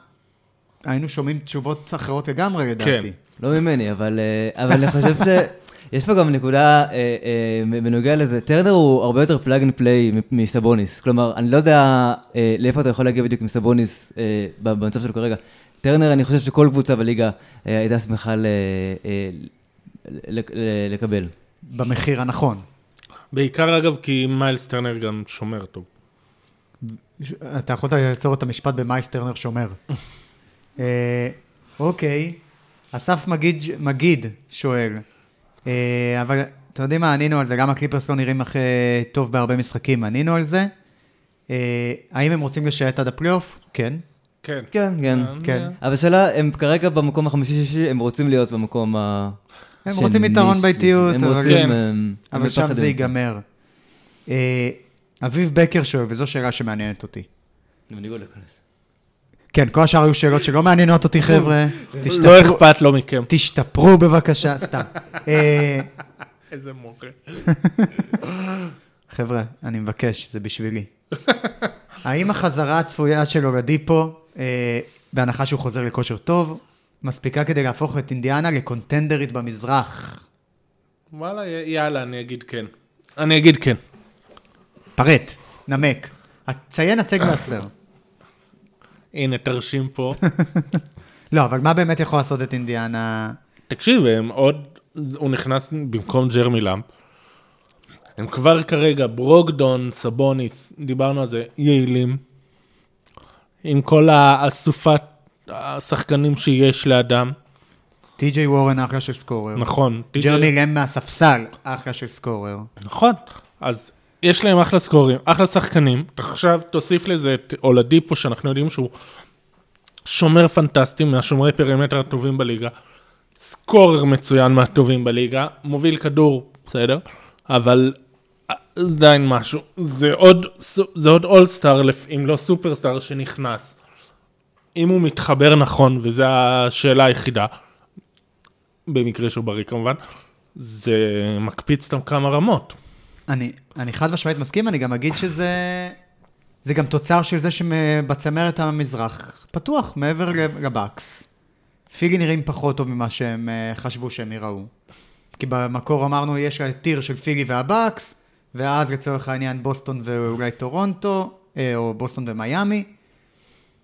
היינו שומעים תשובות אחרות לגמרי, לדעתי. לא ממני, אבל, אה, אבל אני חושב ש... יש פה גם נקודה אה, אה, בנוגע לזה, טרנר הוא הרבה יותר plug and play מסבוניס. כלומר, אני לא יודע אה, לאיפה אתה יכול להגיע בדיוק עם סבוניס אה, במצב שלו כרגע. טרנר, אני חושב שכל קבוצה בליגה אה, הייתה שמחה ל, אה, לקבל. במחיר הנכון. בעיקר אגב כי מיילס טרנר גם שומר טוב. אתה יכולת לעצור את המשפט במיילס טרנר שומר. אה, אוקיי, אסף מגיד, מגיד שואל, אה, אבל אתם יודעים מה, ענינו על זה, גם הקליפרס לא נראים אחרי טוב בהרבה משחקים, ענינו על זה. אה, האם הם רוצים לשייט עד הפלייאוף? כן. כן. כן, כן. כן. אבל שאלה, הם כרגע במקום החמישי-שישי, הם רוצים להיות במקום ה... הם רוצים יתרון. באיטיות, אבל- שם. זה ייגמר. אה, אביב בקר שואל, וזו שאלה שמעניינת אותי. בניגוד לכל זה. כן, כל השאר היו שאלות שלא מעניינות אותי, חבר'ה. לא תשתפרו- אכפת לו מכם. תשתפרו בבקשה, סתם. אה, איזה מורה. חבר'ה, אני מבקש, זה בשבילי. האם החזרה הצפויה של אולדיפו, אה, בהנחה שהוא חוזר לכושר טוב, מספיקה כדי להפוך את אינדיאנה לקונטנדרית במזרח? וואלה, יאללה, אני אגיד כן. אני אגיד כן. פרט, נמק. ציין, הצג והסבר. הנה, תרשים פה. לא, אבל מה באמת יכול לעשות את אינדיאנה? תקשיב, הם עוד, הוא נכנס במקום ג'רמי למפ. הם כבר כרגע, ברוקדון, סבוניס, דיברנו על זה, יעילים. עם כל האסופת השחקנים שיש לאדם. טי.ג'יי וורן אחלה של סקורר. נכון. ג'רמי לם מהספסל, אחלה של סקורר. נכון. אז יש להם אחלה סקורים, אחלה שחקנים. עכשיו תוסיף לזה את אולדיפו, שאנחנו יודעים שהוא שומר פנטסטי, מהשומרי perimeter הטובים בליגה. scorer מצוין מהטובים בליגה, מוביל כדור, בסדר, אבל אה, זה עדיין משהו. זה עוד, זה עוד אולסטאר, אם לא סופרסטאר, שנכנס. אם הוא מתחבר נכון, וזו השאלה היחידה, במקרה שהוא בריא כמובן, זה מקפיץ אותם כמה רמות. אני, אני חד משמעית מסכים, אני גם אגיד שזה... זה גם תוצר של זה שבצמרת המזרח פתוח, מעבר לבקס. פילי נראים פחות טוב ממה שהם אה, חשבו שהם יראו. כי במקור אמרנו, יש tier של פילי והבקס, ואז לצורך העניין בוסטון ואולי טורונטו, אה, או בוסטון ומיאמי,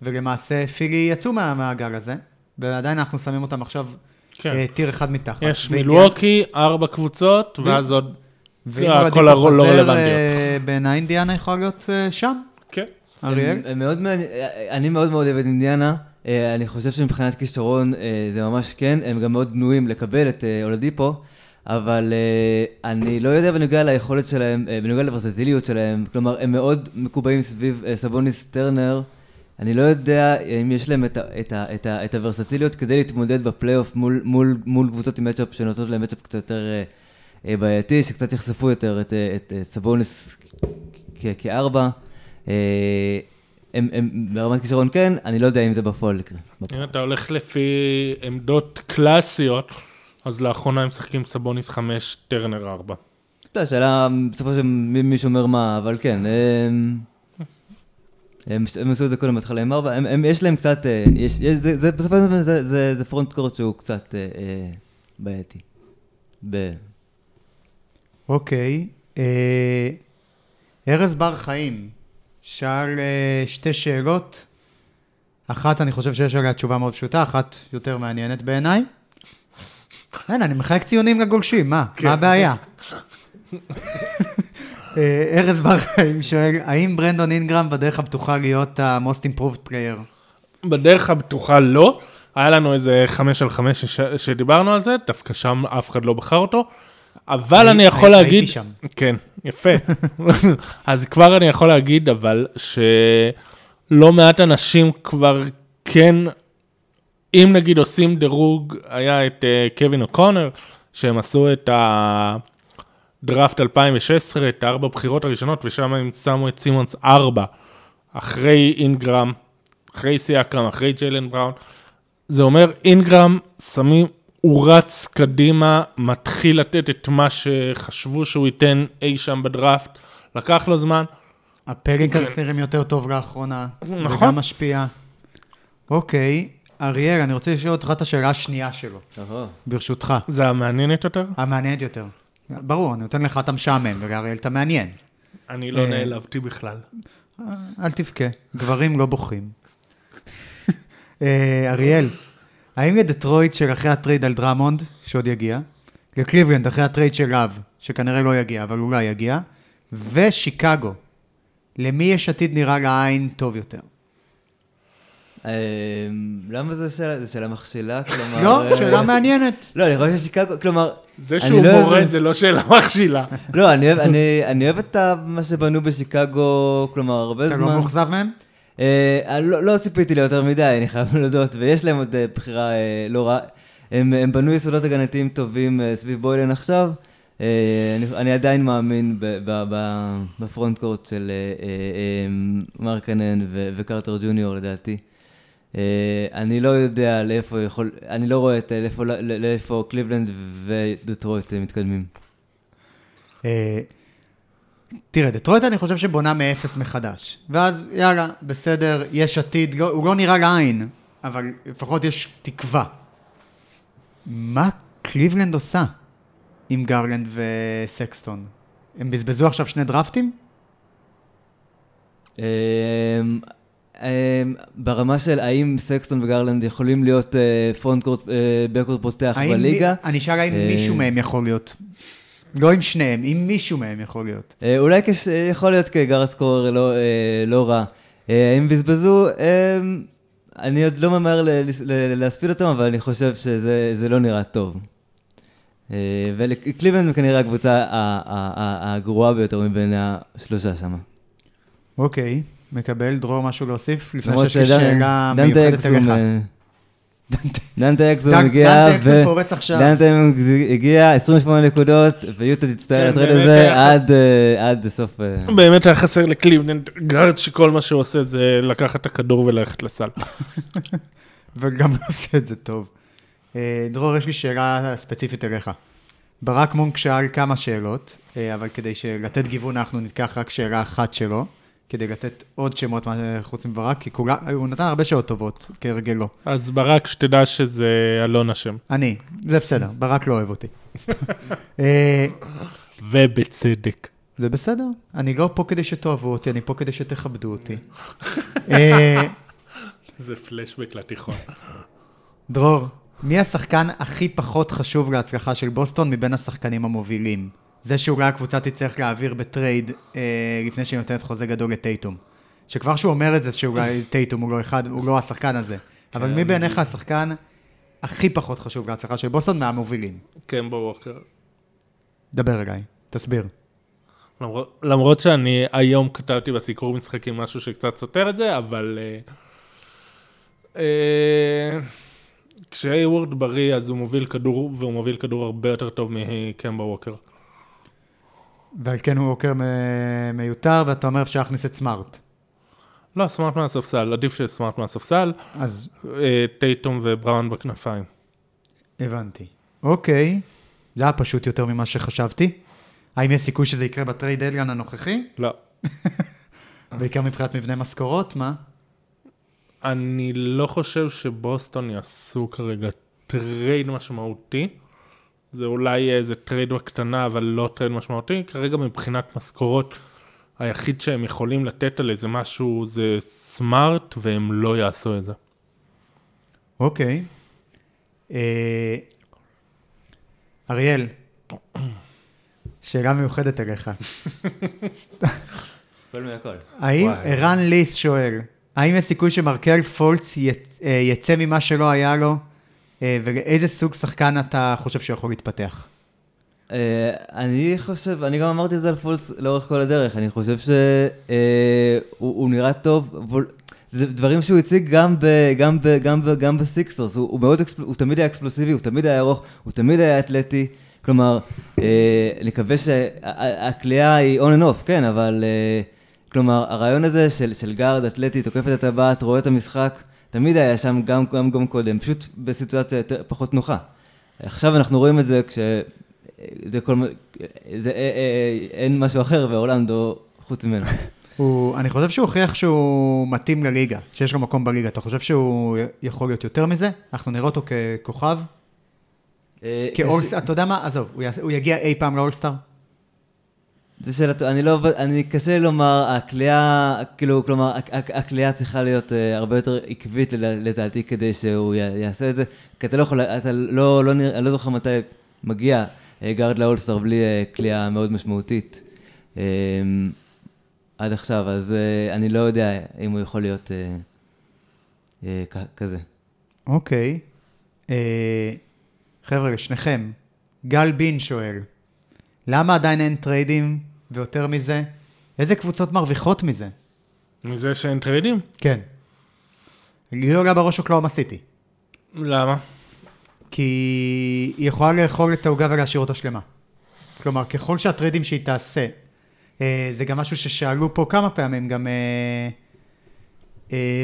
ולמעשה פילי יצאו מהמעגל הזה, ועדיין אנחנו שמים אותם עכשיו כן. אה, tier אחד מתחת. יש מילווקי, ארבע קבוצות, ואז עוד... ואם הכל הכל לא חוזר, רלוונטיות. אה, בעיניי אינדיאנה יכול להיות אה, שם, כן. אריאל. הם- הם מאוד מעניין, אני מאוד מאוד אוהב את אינדיאנה. אה, אני חושב שמבחינת כישרון אה, זה ממש כן, הם גם מאוד בנויים לקבל את אה, אולדיפו, אבל אה, אני לא יודע בנוגע ליכולת שלהם, אה, בנוגע לוורסטיליות שלהם, כלומר, הם מאוד מקובעים סביב אה, סבוניס טרנר. אני לא יודע אם יש להם את, ה- את, ה- את, ה- את הוורסטיליות כדי להתמודד בפלייאוף מול, מול, מול קבוצות עם מצ'אפ שנותנות להם מצ'אפ קצת יותר אה, אה, בעייתי, שקצת יחשפו יותר את, אה, את, את סבוניס כ- כארבע. אה, הם, הם ברמת כישרון כן, אני לא יודע אם זה בפועל יקרה. אם אתה הולך לפי עמדות קלאסיות, אז לאחרונה הם משחקים סבוניס 5, טרנר 4. אתה יודע, השאלה בסופו של מי שומר מה, אבל כן, הם, הם, הם עשו את זה קודם בהתחלה עם ארבע, הם, הם, יש להם קצת, אה, יש, יש, זה, זה, בסופו של דבר זה, זה, זה פרונט קורט שהוא קצת אה, אה, בעייתי. ב... אוקיי. אה, ארז בר חיים שאל אה, שתי שאלות. אחת, אני חושב שיש עליה תשובה מאוד פשוטה, אחת יותר מעניינת בעיניי. אין, אני מחלק ציונים לגולשים, מה? כן. מה הבעיה? אה, ארז בר חיים שואל, האם ברנדון אינגרם בדרך הבטוחה להיות ה-most improved player? בדרך הבטוחה לא. היה לנו איזה 5 על 5 ש... שדיברנו על זה, דווקא שם אף אחד לא בחר אותו. אבל אני יכול הייתי להגיד... שם. כן, יפה. אז כבר אני יכול להגיד, אבל שלא מעט אנשים כבר כן, אם נגיד עושים דירוג, היה את uh, קווין אוקונר, שהם עשו את הדראפט 2016, את הארבע בחירות הראשונות, ושם הם שמו את סימונס ארבע, אחרי אינגרם, אחרי סיאקרם, אחרי ג'יילן בראון. זה אומר, אינגרם שמים, הוא רץ קדימה, מתחיל לתת את מה שחשבו שהוא ייתן אי שם בדראפט, לקח לו זמן. הפליקנס נראים יותר טוב לאחרונה. נכון. וגם משפיע. אוקיי, אריאל, אני רוצה לשאול אותך את השאלה השנייה שלו, ברשותך. זה המעניינת יותר? המעניינת יותר. ברור, אני נותן לך את המשעמם, ולאריאל את המעניין. אני לא אה, נעלבתי בכלל. אה, אל תבכה, גברים לא בוכים. אה, אריאל, האם לדטרויט של אחרי הטרייד על דרמונד, שעוד יגיע, לקליבלנד אחרי הטרייד של לאב, שכנראה לא יגיע, אבל אולי יגיע, ושיקגו, למי יש עתיד נראה לעין טוב יותר? אה, למה זה שאלה, זה שאלה מכשילה? כלומר... לא, אה, שאלה מעניינת. לא, אני חושב ששיקגו, כלומר... זה שהוא לא מורה זה לא שאלה מכשילה. לא, אני אוהב, אני, אני אוהב את מה שבנו בשיקגו, כלומר, הרבה אתה זמן. לא מאוכזב מהם? אה, לא, לא ציפיתי ליותר מדי, אני חייב להודות, ויש להם עוד אה, בחירה לא רעה. הם, הם בנו יסודות הגנתיים טובים סביב בוילן עכשיו. אני, עדיין מאמין ב, ב, ב, בפרונט קורט של אה, מרקנן וקרטר ג'וניור לדעתי. אה, אני לא יודע לאיפה יכול, אני לא רואה את, אה, לאיפה, לא- לאיפה קליבלנד ודטרויט אה, מתקדמים. אה, תראה, דטרויט אני חושב שבונה מאפס מחדש. ואז יאללה, בסדר, יש עתיד, לא, הוא לא נראה לעין, אבל לפחות יש תקווה. מה קליבלנד עושה עם גרלנד וסקסטון? הם בזבזו עכשיו שני דרפטים? אמ, ברמה של האם סקסטון וגרלנד יכולים להיות front court, backcourt פותח האם בליגה? אני אשאל האם אה, מישהו מהם יכול להיות. לא עם שניהם, אם מישהו מהם יכול להיות. אה, אולי כש- יכול להיות כגארד scorer לא, אה, לא רע. הם בזבזו, אמ, אני עוד לא ממהר להספיד אותם, אבל אני חושב שזה זה לא נראה טוב. וקליבלנד כנראה הקבוצה הגרועה ביותר מבין השלושה שם. אוקיי, מקבל. דרור, משהו להוסיף? לפני שיש לי שאלה מיוחדת אליך. דנטה- אקסום הגיע, דנטה אקסום פורץ עכשיו. דנטה הגיע, 28 נקודות, ויוטה תצטער כן, לטרייד באמת הזה עד, אה, עד סוף... אה, באמת היה חסר לקליבלנד גארד שכל מה שהוא עושה זה לקחת את הכדור וללכת לסל. וגם עושה את זה טוב. אה, דרור, יש לי שאלה ספציפית אליך. ברק מונק שאל כמה שאלות, אבל כדי לתת גיוון אנחנו ניקח רק שאלה אחת שלו, כדי לתת עוד שמות חוץ מברק, כי כולה, הוא נתן הרבה שאלות טובות, כהרגלו. אז ברק, שתדע שזה אלון אשם. אני, זה בסדר, ברק לא אוהב אותי. אה, ובצדק. זה בסדר, אני לא פה כדי שתאהבו אותי, אני פה כדי שתכבדו אותי. אה, זה פלשבק לתיכון. דרור, מי השחקן הכי פחות חשוב להצלחה של בוסטון מבין השחקנים המובילים? זה שאולי הקבוצה תצטרך להעביר בטרייד אה, לפני שהיא נותנת חוזה גדול לטייטום. שכבר שהוא אומר את זה שאולי טייטום הוא לא אחד, הוא לא השחקן הזה. אבל מי בעיניך השחקן הכי פחות חשוב להצלחה של בוסטון מהמובילים? קמבו ווקר. דבר אליי, תסביר. למרות, למרות שאני היום כתבתי בסיקור משחקים משהו שקצת סותר את זה, אבל... אה, אה, כשהייוורד בריא אז הוא מוביל כדור, והוא מוביל כדור הרבה יותר טוב מקמבו ווקר. ועל כן ווקר מיותר, ואתה אומר אפשר להכניס את סמארט. לא, סמארט מהספסל, עדיף שסמארט מהספסל, אז אה, טייטום ובראון בכנפיים. הבנתי. אוקיי, זה היה פשוט יותר ממה שחשבתי. האם יש סיכוי שזה יקרה ב trade deadline הנוכחי? לא. בעיקר מבחינת מבנה משכורות, מה? אני לא חושב שבוסטון יעשו כרגע טרייד משמעותי. זה אולי איזה טרייד בקטנה, אבל לא טרייד משמעותי. כרגע מבחינת משכורות, היחיד שהם יכולים לתת על איזה משהו זה סמארט, והם לא יעשו את זה. אוקיי. אה, אריאל, שאלה מיוחדת אליך. הכל מהכל. האם. ערן ליס שואל, האם יש סיכוי שמרקל פולץ אה, יצא ממה שלא היה לו, אה, ולאיזה סוג שחקן אתה חושב שיכול להתפתח? אה, אני חושב, אני גם אמרתי את זה על פולס לאורך כל הדרך, אני חושב שהוא נראה טוב, זה דברים שהוא הציג גם, גם, גם, גם בסיקסרס, הוא, הוא, אקספל- הוא תמיד היה אקספלוסיבי, הוא תמיד היה ארוך, הוא תמיד היה אתלטי, כלומר, אה, אני מקווה שהכלייה היא on and off, כן, אבל אה, כלומר, הרעיון הזה של, של גארד אתלטי, תוקף את הטבעת, רואה את המשחק, תמיד היה שם גם, גם, גם קודם, פשוט בסיטואציה יותר, פחות נוחה. עכשיו אנחנו רואים את זה כש... זה כל... זה... אה, אה, אין משהו אחר באורלנדו חוץ ממנו. הוא, אני חושב שהוא הוכיח שהוא מתאים לליגה, שיש לו מקום בליגה. אתה חושב שהוא יכול להיות יותר מזה? אנחנו נראה אותו ככוכב? אה, כאולסטאר, אתה יודע מה? עזוב, הוא יגיע אי פעם לאולסטאר? זו שאלה טובה, אני לא... אני קשה לי לומר, הכלייה, כאילו, כלומר, הכ- הכ- הכלייה צריכה להיות אה, הרבה יותר עקבית לדע- לדעתי כדי שהוא יעשה את זה, כי אתה לא יכול, אתה לא, לא נראה, אני לא זוכר מתי מגיע אה, גארד לאולסטאר בלי אה, כלייה מאוד משמעותית. אה, עד עכשיו, אז אני לא יודע אם הוא יכול להיות כזה. אוקיי. חבר'ה, שניכם, גל בין שואל, למה עדיין אין טריידים, ויותר מזה, איזה קבוצות מרוויחות מזה? מזה שאין טריידים? כן. לי עולה בראש אוקלהומה סיטי. למה? כי היא יכולה לאכול את העוגה ולהשאיר אותה שלמה. כלומר, ככל שהטריידים שהיא תעשה, אה, זה גם משהו ששאלו פה כמה פעמים, גם אה,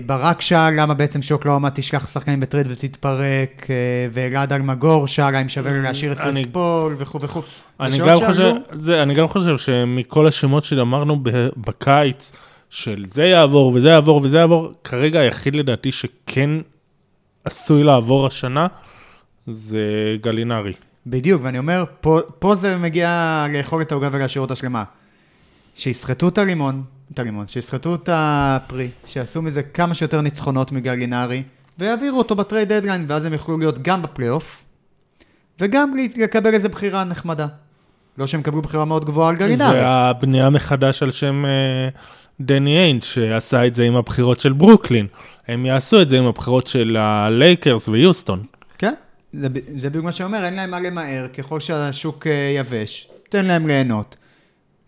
ברק שאל למה בעצם שאוקלהומה תשלח שחקנים בטרייד ותתפרק, אה, ואלעד אלמגור שאל האם שווה לו להשאיר את אני- קריס פול וכו' וכו'. אני גם. חושב, שמכל השמות שאמרנו בקיץ, של זה יעבור וזה יעבור וזה יעבור, כרגע היחיד לדעתי שכן עשוי לעבור השנה, זה גלינרי. בדיוק, ואני אומר, פה, פה זה מגיע לאכול את העוגה ולהשאיר אותה שלמה. שיסחטו את הלימון, את הלימון, שיסחטו את הפרי, שיעשו מזה כמה שיותר ניצחונות מגלינרי, ויעבירו אותו ב trade deadline, ואז הם יוכלו להיות גם בפלייאוף, וגם לקבל איזה בחירה נחמדה. לא שהם יקבלו בחירה מאוד גבוהה על גלינרי. זה הבנייה מחדש על שם אה, דני איינג', שעשה את זה עם הבחירות של ברוקלין. הם יעשו את זה עם הבחירות של הלייקרס ויוסטון. כן, זה, בדיוק מה שאומר, אין להם מה למהר, ככל שהשוק אה, יבש, תן להם ליהנות.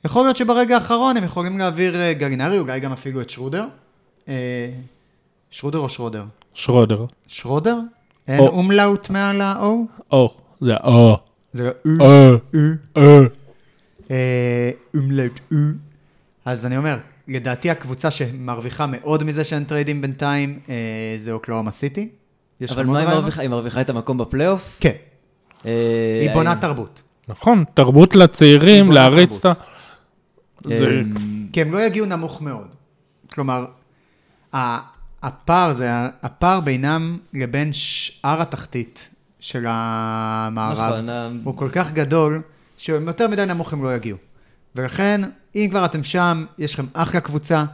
יכול להיות שברגע האחרון הם יכולים להעביר אה, גלינרי, אולי גם אפילו את שרודר. אה, שרודר או שרודר? שרודר. שרודר? אין או. umlaut מעל ה-O? או, זה או. זה או. או. או. אה, umlaut או. אז אני אומר, לדעתי הקבוצה שמרוויחה מאוד מזה שאין טריידים בינתיים, אה, זה אוקלהומה סיטי. אבל מה היא? מרוויחה? היא מרוויחה את המקום בפלייאוף? כן, אה, היא בונה תרבות. נכון, תרבות לצעירים, להריץ את ה... זה... אה, כי הם לא יגיעו נמוך מאוד. כלומר, ה- הפער זה, הפער בינם לבין שאר התחתית של המערב, נכון, הוא כל כך גדול, שהם יותר מדי נמוך הם לא יגיעו. ולכן, אם כבר אתם שם, יש לכם אחלה קבוצה,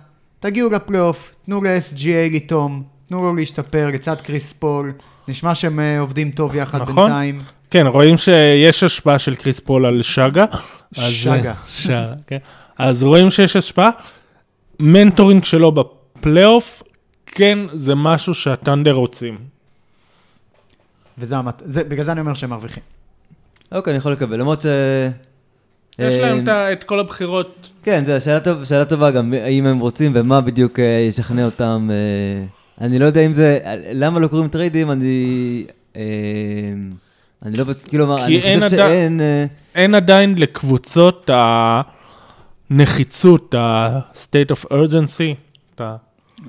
תגיעו לפלייאוף, תנו ל-SGA לטום, תנו לו להשתפר לצד קריס פול, נשמע שהם אה, עובדים טוב יחד נכון. בינתיים. כן, רואים שיש השפעה של קריס פול על שגה. שגה. שגה, כן. אז רואים שיש השפעה. mentoring שלו בפלייאוף, כן, זה משהו שהת'אנדר רוצים. וזה המת... זה, בגלל זה אני אומר שהם מרוויחים. אוקיי, אני יכול לקבל, למרות ש... יש אה, להם את ה- את כל הבחירות. כן, זו שאלה, טוב, שאלה טובה גם, האם הם רוצים ומה בדיוק אה, ישכנע אותם. אה, אני לא יודע אם זה, למה לא קוראים טריידים, אני... אה, אני לא, כאילו, כי אני אין חושב שאין... אה, אין עדיין לקבוצות הנחיצות, ה-state of urgency. את ה-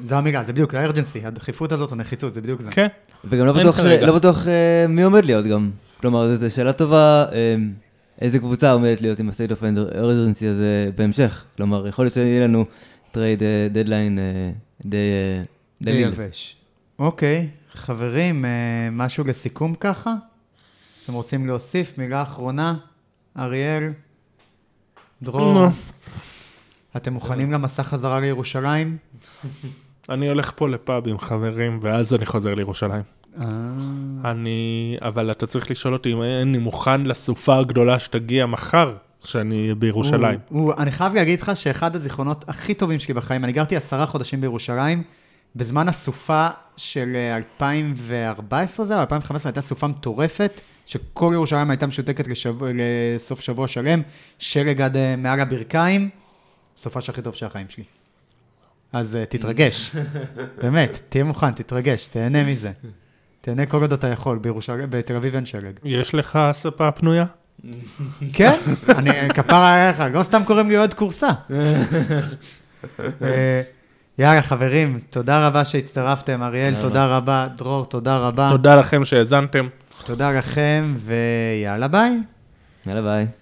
זו המילה, זה בדיוק, ה urgency, הדחיפות הזאת, הנחיצות, זה בדיוק זה. כן. וגם לא בטוח, ש... לא בטוח אה, מי עומד להיות גם. כלומר, זו שאלה טובה, אה, איזה קבוצה עומדת להיות עם ה-state of urgency הזה בהמשך. כלומר, יכול להיות שיהיה לנו trade deadline די אה, די דליל. יבש. אוקיי, חברים, אה, משהו לסיכום ככה? אתם רוצים להוסיף מילה אחרונה? אריאל? דרור? אתם מוכנים למסע חזרה לירושלים? אני הולך פה לפאב עם חברים, ואז אני חוזר לירושלים. אה, אני... אבל אתה צריך לשאול אותי אם אני מוכן לסופה הגדולה שתגיע מחר, שאני בירושלים. הוא- הוא- אני חייב להגיד לך שאחד הזיכרונות הכי טובים שלי בחיים, אני גרתי עשרה חודשים בירושלים, בזמן הסופה של אה, 2014 זה, או 2015, הייתה סופה מטורפת, שכל ירושלים הייתה משותקת לשבוע, לסוף שבוע שלם, שלג עד אה, מעל הברכיים, סופה שהכי טוב של החיים שלי. אז אה, תתרגש, באמת, תהיה מוכן, תתרגש, תהנה מזה. תהנה כל עוד אתה יכול, בירושלים, בתל אביב אין שלג. יש לך ספה פנויה? כן, אני כפרה עליך, לא סתם קוראים לי אוהד כורסה. יאללה, חברים, תודה רבה שהצטרפתם. אריאל, תודה תודה רבה. דרור, תודה רבה. תודה לכם שהאזנתם. תודה לכם, ויאללה ביי. יאללה ביי.